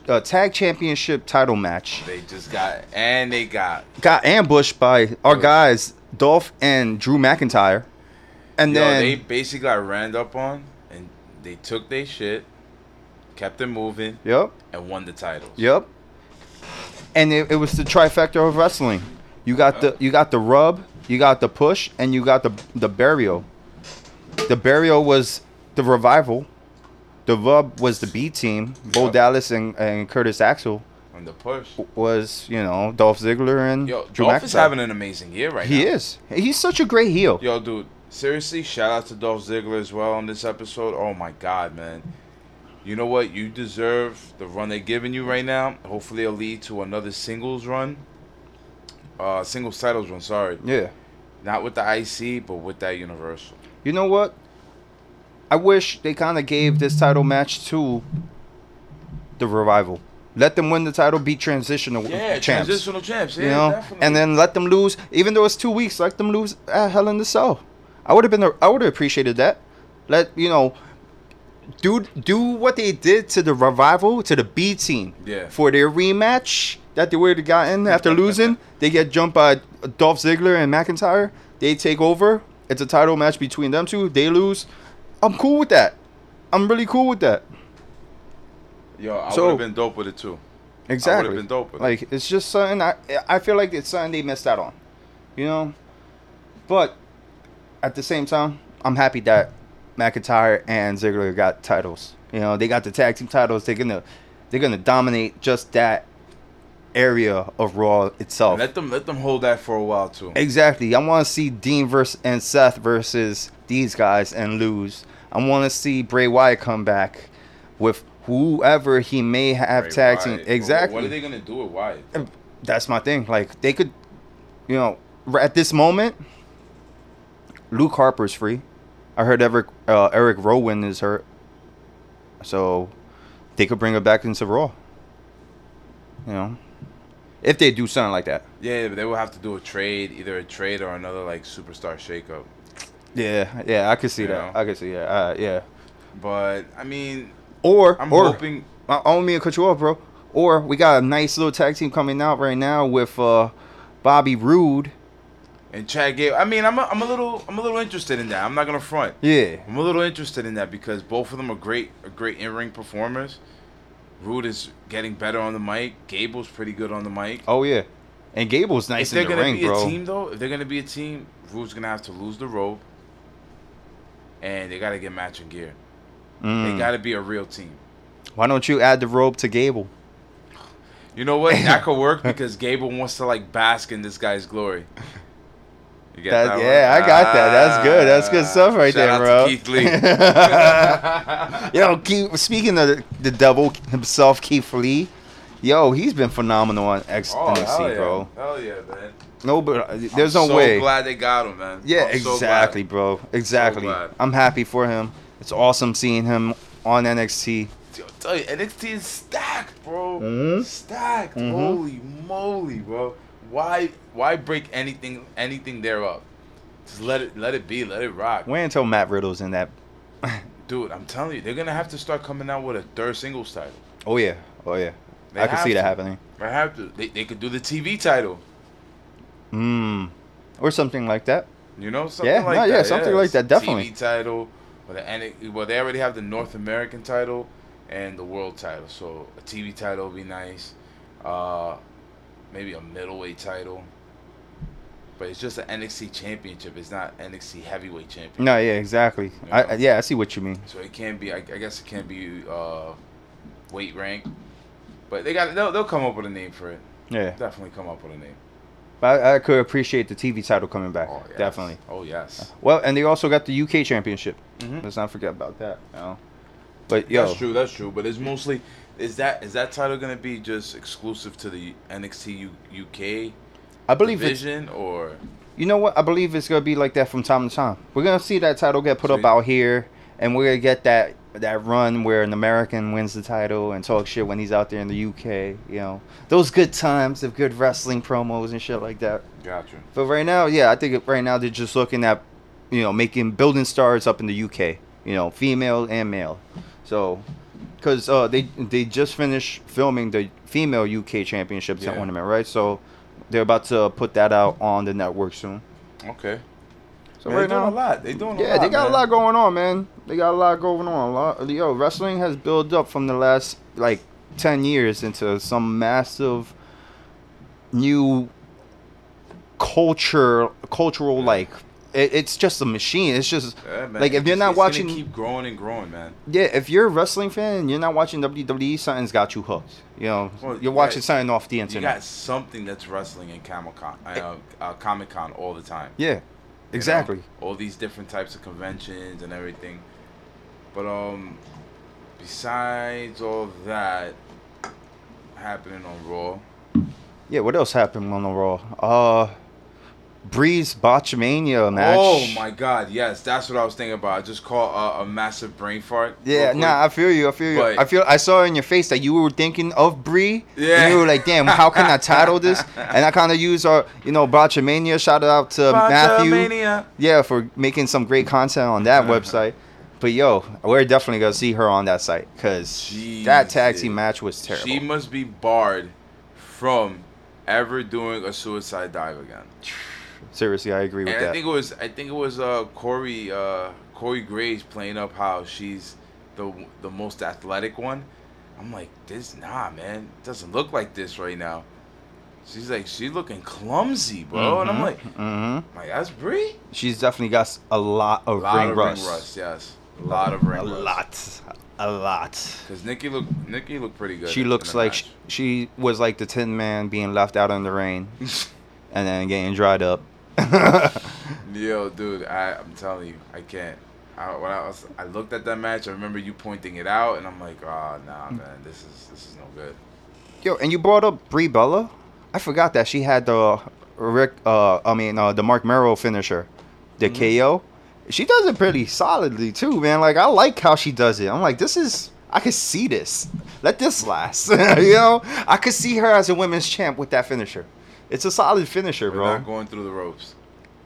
a tag championship title match. They just got and they got. Got ambushed by our guys, Dolph and Drew McIntyre. And Yo, then they basically got ran up on, and they took their shit, kept it moving, Yep. and won the titles. Yep. And it, it was the trifecta of wrestling. You got the you got the rub, you got the push, and you got the the burial. The burial was the revival. The rub was the B team. Bo Yep. Dallas and, and Curtis Axel And the push. was you know Dolph Ziggler and Yo, Drew Dolph is having an amazing year right he now. He is. He's such a great heel. Yo, dude, seriously, shout out to Dolph Ziggler as well on this episode. Oh my god, man. You know what? You deserve the run they're giving you right now. Hopefully it'll lead to another singles run. Uh singles titles run, sorry. Yeah. Not with the IC, but with that Universal. You know what? I wish they kind of gave this title match to the revival. Let them win the title, be transitional Yeah, champs. transitional champs. Yeah, you know, definitely. and then let them lose. Even though it's two weeks, let them lose at Hell in the Cell. I would have been. I would have appreciated that. Let you know, do do what they did to the revival to the B team. Yeah. For their rematch that they would have gotten after losing, they get jumped by Dolph Ziggler and McIntyre. They take over. It's a title match between them two. They lose. I'm cool with that. I'm really cool with that. Yo, I So- would have been dope with it too. Exactly. I would have been dope with it. like it's just something I I feel like it's something they missed out on. You know? But at the same time, I'm happy that McIntyre and Ziggler got titles. You know, they got the tag team titles. They're gonna they're gonna dominate just that area of Raw itself. Let them let them hold that for a while too. Exactly. I want to see Dean versus and Seth versus these guys and lose. I want to see Bray Wyatt come back with whoever he may have Bray tag team. Exactly. What are they gonna do with Wyatt? That's my thing. Like they could, you know, at this moment, Luke Harper's free. I heard Eric uh, Erick Rowan is hurt, so they could bring her back into Raw. You know, if they do something like that. Yeah, but they will have to do a trade, either a trade or another like superstar shakeup. Yeah, yeah, I could see You that. know? I could see that. Uh, yeah. But I mean, Or I'm or hoping. I don't mean to cut you off, bro. Or we got a nice little tag team coming out right now with uh, Bobby Roode. And Chad Gable. I mean, I'm a, I'm a little I'm a little interested in that. I'm not gonna front. Yeah. I'm a little interested in that because both of them are great, are great in ring performers. Roode is getting better on the mic. Gable's pretty good on the mic. Oh yeah. And Gable's nice if they're gonna be a team though, if they're gonna be a team, Roode's gonna have to lose the rope, and they gotta get matching gear. Mm. They gotta be a real team. Why don't you add the rope to Gable? You know what? That could work because Gable wants to like bask in this guy's glory. That- that? one? yeah, I got that. That's good. That's good stuff right Shout there, bro. Keith Lee. Yo, Keith, speaking of the, the devil himself, Keith Lee, yo, he's been phenomenal on X Oh, NXT, yeah. bro. Hell yeah, man. No, but uh, there's I'm no so way. glad they got him, man. Yeah, I'm so exactly, glad. bro. Exactly. glad. I'm happy for him. It's awesome seeing him on NXT. Yo, tell you, NXT is stacked, bro. Mhm. Stacked. Mhm. Holy moly, bro. Why why break anything anything there up? Just let it let it be, let it rock. Wait until Matt Riddle's in that. Dude, I'm telling you, they're gonna have to start coming out with a third singles title. oh yeah, oh yeah. They I can see that happening. They have to. They, they could do the TV title. Mm. Or something like that. You know, something Yeah, like no, that. yeah, something like that, definitely. TV title, or the N- well, they already have the North American title and the World title. So a TV title would be nice. Uh, maybe a middleweight title. But it's just an NXT championship. It's not NXT heavyweight championship. No, yeah, exactly. You know? I- yeah, I see what you mean. So it can't be. I, I guess it can't be uh, weight rank. But they got. They'll, they'll come up with a name for it. Yeah, Definitely come up with a name. but I, I could appreciate the TV title coming back. Oh, yes. Definitely. Oh yes. Well, and they also got the UK championship. Mhm. Let's not forget about that. You know? But yo, That's true. That's true. But it's mostly is that is that title gonna be just exclusive to the NXT U- UK I believe division or You know what? I believe it's gonna be like that from time to time. We're gonna see that title get put up out here, and we're gonna get that that run where an American wins the title and talk shit when he's out there in the UK. You know, those good times of good wrestling promos and shit like that. gotcha? But right now, yeah, I think right now they're just looking at, you know, making building stars up in the UK. You know, female and male. So, because uh, they they just finished filming the female UK championships Yeah. tournament, right? So they're about to put that out on the network soon. Okay. So Man, right they're doing now, a lot. They're doing a yeah, lot. they got man. a lot going on, man. They got a lot going on. A lot, yo, wrestling has built up from the last like ten years into some massive new culture, cultural like. It, it's just a machine. It's just Yeah, like if you're not it's watching, keep growing and growing, man. yeah, if you're a wrestling fan and you're not watching WWE, something's got you hooked. You know, Well, you're watching got- something off the internet. You got something that's wrestling in Comic Con, uh, uh, Comic Con all the time. yeah, you know? exactly. All these different types of conventions and everything. But um, besides all that happening on Raw, Yeah, what else happened on the Raw? Uh, Brie's Botchamania match. Oh my God! Yes, that's what I was thinking about. I just caught uh, a massive brain fart. Yeah, nah, I feel you. I feel you. But- I feel. I saw in your face that you were thinking of Brie. Yeah. And you were like, "Damn, how can I title this?" And I kind of use our, you know, Botchamania. Shout out to Maffew. Yeah, for making some great content on that website. But yo, we're definitely gonna see her on that site because that tag team match was terrible. She must be barred from ever doing a suicide dive again. Seriously, I agree with And I think it was I think it was uh Corey uh Corey Graves playing up how she's the the most athletic one. I'm like, this nah man, it doesn't look like this right now. She's like, she's looking clumsy, bro. And I'm like, mm-hmm. like that's Brie? She's definitely got a lot A of lot ring of rust. ring rust, yes. A lot of ring rust. a rust. lot. a lot. Cause Nikki look Nikki looked pretty good. She looks like she, she was like the Tin Man being left out in the rain and then getting dried up. Yo, dude, I, I'm telling you, I can't. I, when I was, I looked at that match. I remember you pointing it out, and I'm like, oh, nah, man, this is this is no good. Yo, and you brought up Brie Bella. I forgot that she had the Rick. Uh, I mean, uh, the Mark Merrill finisher, the KO. She does it pretty solidly too, man. Like I like how she does it. I'm like, this is. I could see this. Let this last. you know, I could see her as a women's champ with that finisher. It's a solid finisher, We're bro. not going through the ropes.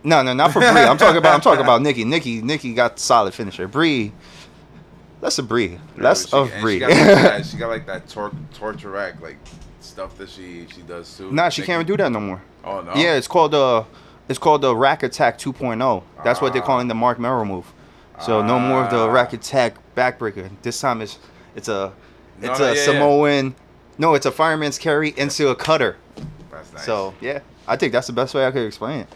No, no, not for Brie. I'm talking about. I'm talking about Nikki. Nikki. Nikki got solid finisher. Brie. Less of Bree. Less She- of Brie. She got, like that, she got like that tor- torture rack, like stuff that she she does too. nah, she Nikki. can't do that no more. Oh no. Yeah, it's called uh it's called the Rack Attack 2.0. That's what they're Ah. calling the Mark Merrow move. So no more of the Ah. Rack Attack backbreaker. This time it's it's a it's no, a yeah, yeah. Samoan. No, it's a fireman's carry into a cutter. That's nice. So yeah, I think that's the best way I could explain it.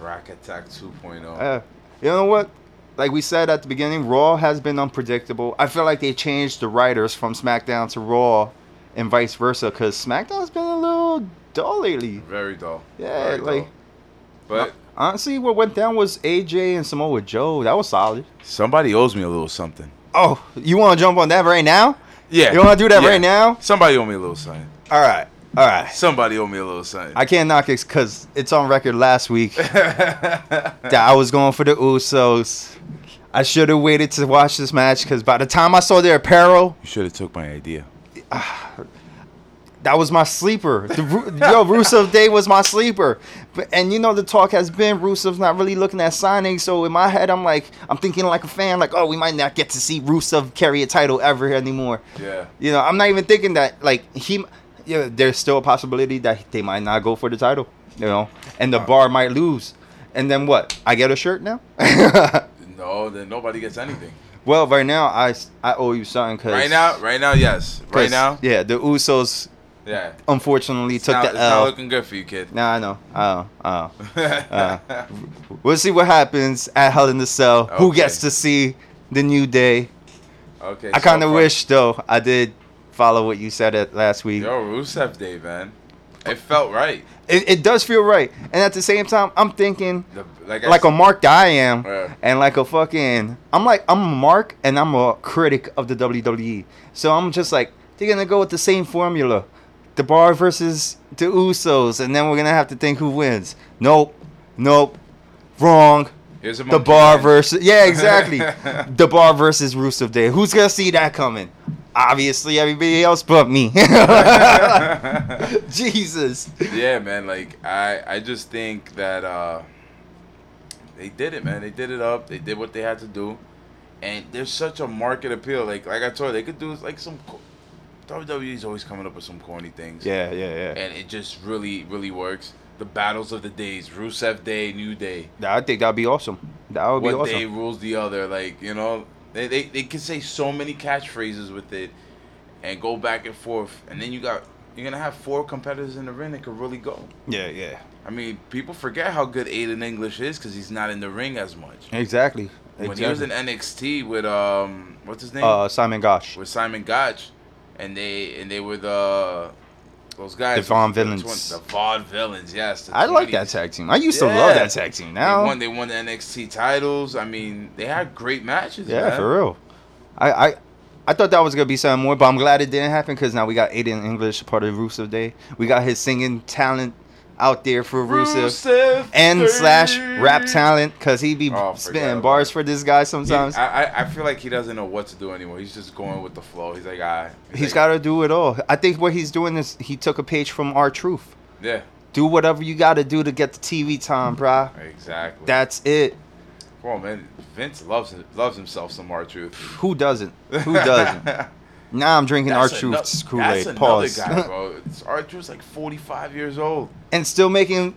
Rack Attack oh. 2.0. Uh, you know what? Like we said at the beginning, Raw has been unpredictable. I feel like they changed the writers from SmackDown to Raw, and vice versa. Cause SmackDown's been a little dull lately. Very dull. Yeah, Very like- dull. But Honestly, what went down was AJ and Samoa Joe. That was solid. somebody owes me a little something. Oh, you want to jump on that right now? Yeah. You want to do that yeah. right now? Somebody owe me a little something. All right, all right. Somebody owe me a little something. I can't knock it because it's on record last week that I was going for the Usos. I should have waited to watch this match because by the time I saw their apparel, you should have took my idea. that was my sleeper. The, yo, Rusev Day was my sleeper. But and you know the talk has been Rusev's not really looking at signing. So in my head, I'm like, I'm thinking like a fan, like, oh, we might not get to see Rusev carry a title ever anymore. Yeah. You know, I'm not even thinking that like he. Yeah, there's still a possibility that they might not go for the title. You know, and the bar might lose. And then what? I get a shirt now. No, then nobody gets anything. well, right now I I owe you something because Right now, right now, yes. Right now, yeah, the Usos yeah. unfortunately It's took not, the it's not looking good for you, kid. Nah, I know. I know. I know. Uh, we'll see what happens at Hell in the Cell. Who gets to see the new day? okay. I kind of far- wish though I did follow what you said at last week. Yo, Rusev Day, man. It felt right. It, it does feel right, and at the same time, I'm thinking The, like like a Mark that I am, Yeah. and like a fucking. I'm like I'm a Mark, and I'm a critic of the WWE. So I'm just like they're gonna go with the same formula, the Bar versus the Usos, and then we're gonna have to think who wins. Nope, nope, wrong. Here's a The Bar man. versus yeah, exactly. the Bar versus Rusev Day. Who's gonna see that coming? Obviously, everybody else but me. Jesus. yeah, man. Like I, I just think that uh, they did it, man. They did it up. They did what they had to do, and there's such a market appeal. Like, like I told you, they could do like some. Co- WWE's always coming up with some corny things. Yeah, yeah, yeah. And it just really, really works. The battles of the days, Rusev Day, New Day. I think that'd be awesome. That would be awesome. day rules the other? Like you know, they, they they can say so many catchphrases with it, and go back and forth. And then you got you're gonna have four competitors in the ring that could really go. Yeah, yeah. I mean, people forget how good Aiden English is because he's not in the ring as much. Exactly. When he was in NXT with um, what's his name? uh, Simon Gotch. with Simon Gotch, and they and they were the those guys. The Vaudevillains. twin- the Vaudevillains, yes. I like that tag team. I used to love that tag team. Now They won. They won the NXT titles. I mean, they had great matches. yeah, man. for real. I, I I thought that was gonna be something more, but I'm glad it didn't happen because now we got Aiden English, part of Rusev Day. We got his singing talent out there for Rusev. Rusev And Day. slash rap talent, cause he be Oh, I spitting bars that. for this guy sometimes. I, I I feel like he doesn't know what to do anymore. He's just going with the flow. He's like, ah. he's like, got to do it all. I think what he's doing is he took a page from R Truth. Yeah, Do whatever you got to do to get the TV time, bruh. exactly. That's it. Come on, man. Vince loves loves himself some R Truth. Who doesn't? Who doesn't? now I'm drinking That's truth's Kool Aid. Pause. guy, bro. R Truth's like 45 years old. and still making.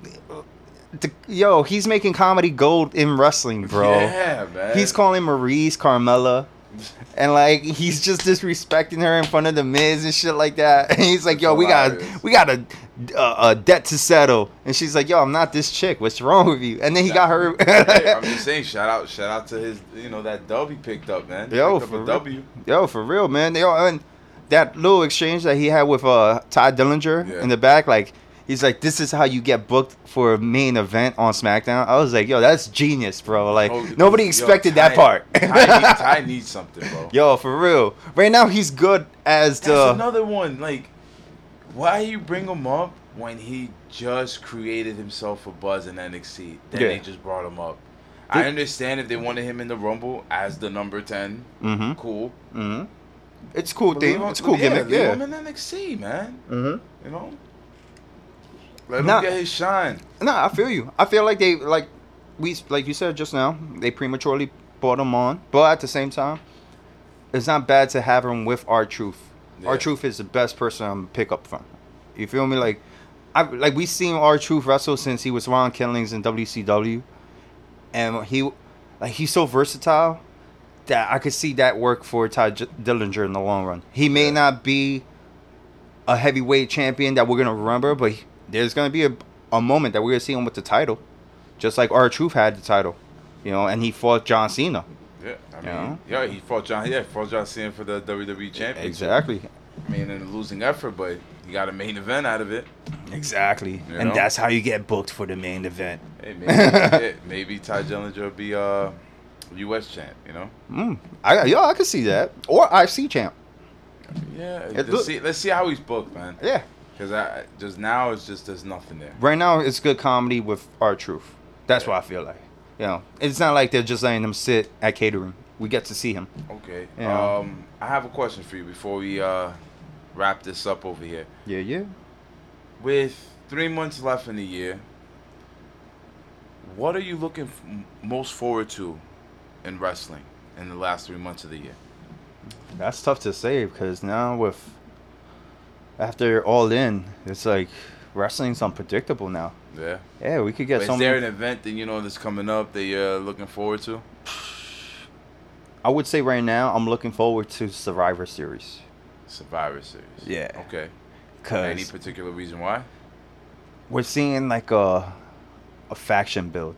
Yo, he's making comedy gold in wrestling, bro. Yeah, man. He's calling Maurice Carmella. And like he's just disrespecting her in front of the Miz and shit like that. And he's like, "Yo, we got, we gotta uh, uh, debt to settle, and she's like, "Yo, I'm not this chick. What's wrong with you?" And then he got her. Hey, I'm just saying, shout out, shout out to his, you know, that dub he picked up, man. Yo, for up real. a W. Yo, for real, man. They all, and that little exchange that he had with uh Tye Dillinger Yeah. in the back, like he's like, "This is how you get booked for a main event on SmackDown." I was like, "Yo, that's genius, bro!" Like Oh, nobody yo, expected Ty- that part. Ty, need- Ty needs something, bro. Yo, for real. Right now, he's good as That's the. another one. Like, why you bring him up when he just created himself a buzz in NXT? Then Yeah. they just brought him up. I understand if they wanted him in the Rumble as the number ten. Mhm. Cool. hmm It's cool But thing. It's cool yeah, gimmick. Leave Yeah. him in NXT, man. Mm-hmm. You know. Let him get his shine. No, I feel you. I feel like they like we like you said just now. They prematurely brought him on, but at the same time, it's not bad to have him with R Truth. Our Yeah. truth is the best person I'm pick up from. You feel me? Like, I like we seen R Truth wrestle since he was Ron Killings in WCW, and he like he's so versatile that I could see that work for Ty J- Dillinger in the long run. He may Yeah. not be a heavyweight champion that we're gonna remember, but he- there's gonna be a, a moment that we're gonna see him with the title, just like R Truth had the title, you know, and he fought John Cena. Yeah, I mean, know? yeah, he fought John. Yeah, fought John Cena for the WWE Championship. Exactly, I mean, in a losing effort, but he got a main event out of it. exactly, You and know? that's how you get booked for the main event. Hey, maybe, yeah, maybe Tye Dillinger will be uh, U.S. champ. You know? Mm, I yo, I could see that, or IC champ. Yeah. It let's look- see. Let's see how he's booked, man. Yeah, Because I just now it's just there's nothing there. right now it's good comedy with R Truth. That's what I feel like. You know, it's not like they're just letting him sit at catering. We get to see him. Okay. Yeah. Um, I have a question for you before we uh wrap this up over here. Yeah, yeah. With three months left in the year, what are you looking f- most forward to in wrestling in the last three months of the year? That's tough to say because now with after all in, it's like wrestling's unpredictable now. Yeah. Yeah, we could get But some. is there an event that you know that's coming up that you're looking forward to? I would say right now I'm looking forward to Survivor Series. Survivor Series. Yeah. Okay. Cause Any particular reason why? we're seeing like a a faction build,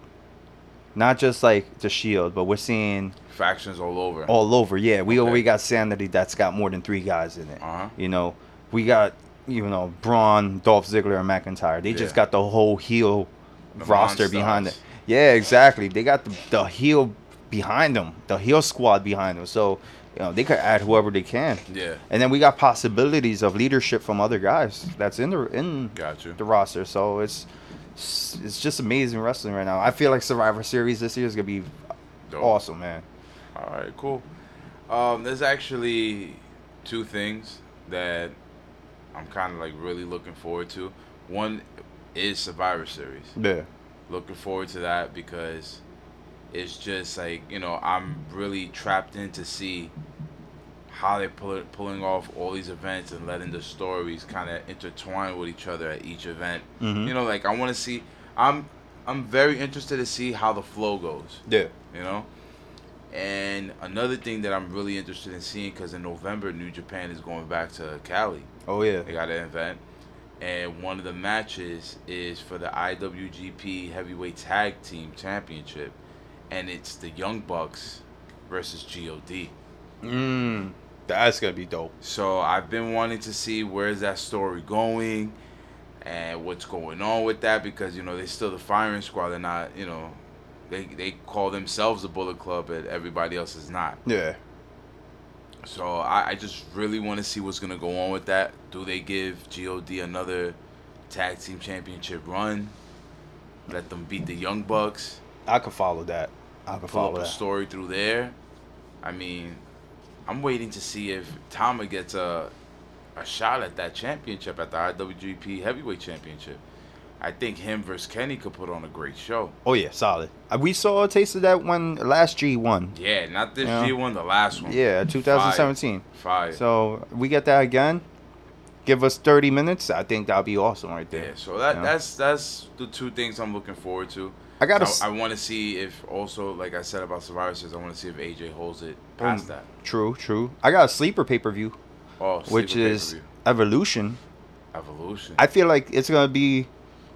not just like the Shield, but we're seeing Factions all over. all over. Yeah, we Okay. already got Sanity that's got more than three guys in it. Uh-huh. You know, we got you know Braun, Dolph Ziggler, and McIntyre. They just got the whole heel The roster behind it. Yeah, exactly. They got the, the heel behind them, the heel squad behind them. So you know they could add whoever they can. Yeah. And then we got possibilities of leadership from other guys that's in the in Got you. the roster. So it's it's just amazing wrestling right now. I feel like Survivor Series this year is gonna be Dope. awesome, man. All right, cool. Um, there's actually two things that I'm kind of like really looking forward to. One is Survivor Series. Yeah. Looking forward to that because it's just like you know I'm really trapped in to see how they're pull, pulling off all these events and letting the stories kind of intertwine with each other at each event. Mhm. You know, like I want to see. I'm I'm very interested to see how the flow goes Yeah. you know. And another thing that I'm really interested in seeing, because in November, New Japan is going back to Cali. Oh yeah. They got an event, and one of the matches is for the IWGP Heavyweight Tag Team Championship, and it's the Young Bucks versus God. Mm. That's gonna be dope. So I've been wanting to see where's that story going, and what's going on with that because you know they're still the firing squad. They're not, you know, they they call themselves the Bullet Club, but everybody else is not. Yeah. So I, I just really want to see what's gonna go on with that. Do they give God another tag team championship run? Let them beat the Young Bucks. I could follow that. I could follow that. story through there. I mean, I'm waiting to see if Tama gets a a shot at that championship at the IWGP Heavyweight Championship. I think him versus Kenny could put on a great show. Oh yeah, solid. Uh, We saw a taste of that one last G one. Yeah, not this Yeah. G1, the last one. Yeah, 2017. Fire. So we get that again. Give us 30 minutes. I think that'll be awesome right there. Yeah, so that Yeah. that's that's the two things I'm looking forward to. I gotta. So s- I, want to see if also, like I said about Survivor Series, I want to see if AJ holds it past Um, that. True, true. I got a sleeper pay per view, Oh, which is pay-per-view. Evolution Evolution. I feel like it's gonna be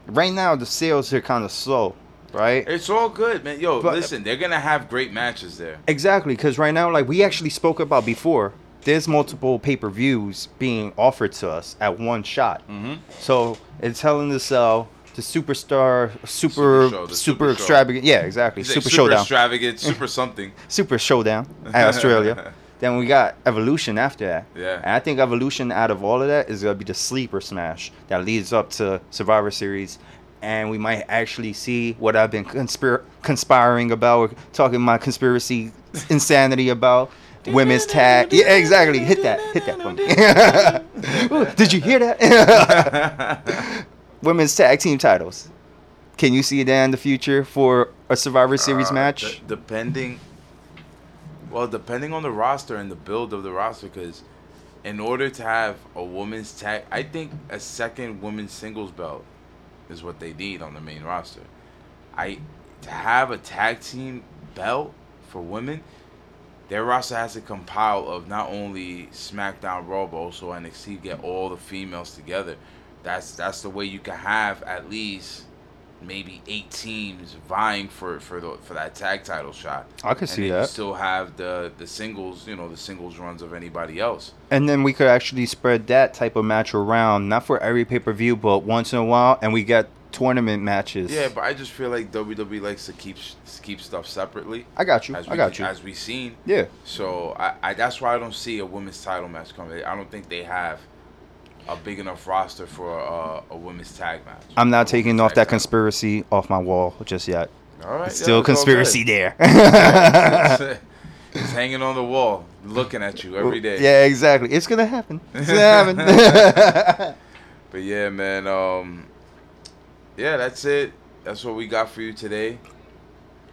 right now. The sales are kind of slow, right? it's all good, man. Yo, But- listen, they're gonna have great matches there. Exactly, because right now, like we actually spoke about before, there's multiple pay per views being offered to us at one shot. Mm-hmm. So it's telling to sell the superstar, super, Super show, super, super show. extravagant. Yeah, exactly. Like Super, super showdown. extravagant, super something. super showdown at Australia. then we got Evolution after that. Yeah. And I think Evolution out of all of that is gonna be the sleeper smash that leads up to Survivor Series. And we might actually see what I've been conspir- conspiring about, or talking my conspiracy insanity about women's tag. Yeah, exactly. Hit that. Hit that for me. Ooh, Did you hear that? women's tag team titles. Can you see that in the future for a Survivor Series Uh, match? d- depending, well, depending on the roster and the build of the roster, because in order to have a women's tag, I think a second women's singles belt is what they need on the main roster. I to have a tag team belt for women, their roster has to compile of not only SmackDown, Raw, but also NXT. Get all the females together. That's that's the way you can have at least maybe eight teams vying for for the for that tag title shot. I could And see that. still have the the singles, you know, the singles runs of anybody else. And then we could actually spread that type of match around, not for every pay per view, but once in a while, and we get tournament matches. Yeah, but I just feel like WWE likes to keep keep stuff separately. I got you. As we, I got you. As we seen. Yeah. So I, I that's why I don't see a women's title match coming. I don't think they have a big enough roster for a, a women's tag match. I'm not taking off that title. conspiracy off my wall just yet. All right, It's still it's conspiracy there. it's hanging on the wall, looking at you every day. Yeah, exactly. It's gonna happen. It's gonna happen. But yeah, man. Um, yeah, that's it. That's what we got for you today.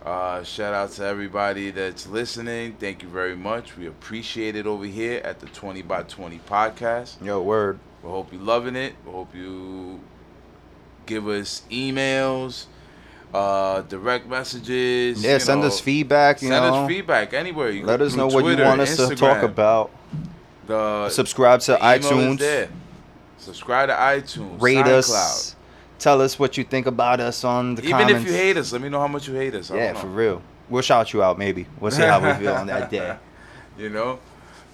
Uh, shout out to everybody that's listening. Thank you very much. We appreciate it over here at the 20 by 20 podcast. Yo, word. We hope you're loving it. We hope you give us emails, uh, direct messages. Yeah, send know, us feedback. You Send know, us feedback anywhere. You let us know what you want us to talk about. The Subscribe to the iTunes. Subscribe to iTunes. Rate SoundCloud. us. Tell us what you think about us on the Even comments. if you hate us, let me know how much you hate us. I yeah, for real. We'll shout you out. Maybe we'll see how we feel on that day. You know?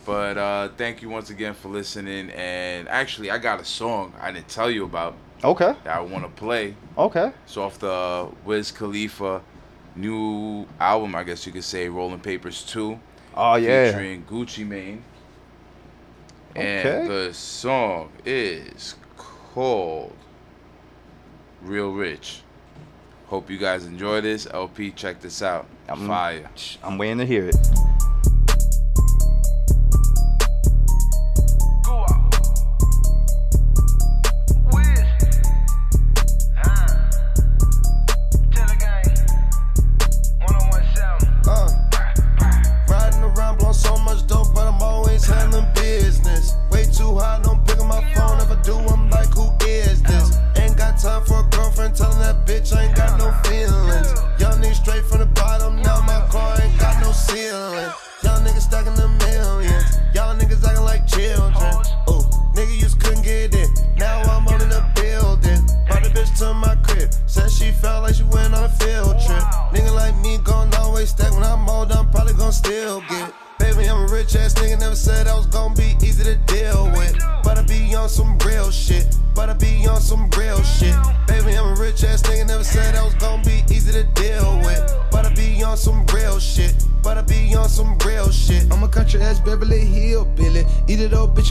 But uh, thank you once again for listening. And actually, I got a song I didn't tell you about Okay. that I want to play. Okay. It's off the Wiz Khalifa new album, I guess you could say, Rolling Papers 2. Oh yeah. Featuring Gucci Mane. Okay. And the song is called Real Rich. Hope you guys enjoy this. LP, check this out. I'm- Fire. I'm waiting to hear it.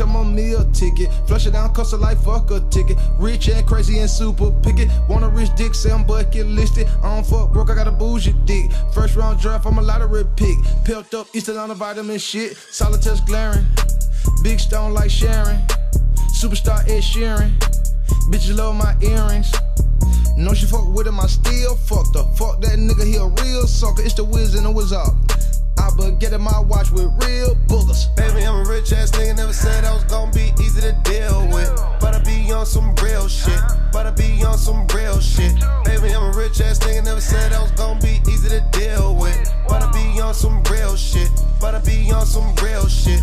I'm on meal ticket. Flush it down, cost a life, fuck a ticket. Rich and crazy and super picky. Want a rich dick, say I'm bucket listed. I don't fuck broke, I got a bougie dick. First round draft, I'm a lottery pick. Pelt up, Eastern on the vitamin shit. Solid test glaring. Big stone like Sharon. Superstar Ed Sheeran. Bitches love my earrings. No, she fuck with him, I still fucked her. Fuck that nigga, he a real sucker. It's the whiz and the whiz up. I get in my watch with real boogers. Baby, I'm a rich ass nigga. Never said I was gonna be easy to deal with. But I be on some real shit. But I be on some real shit. Baby, I'm a rich ass nigga. Never said I was gonna be easy to deal with. But I be on some real shit. But I be on some real shit.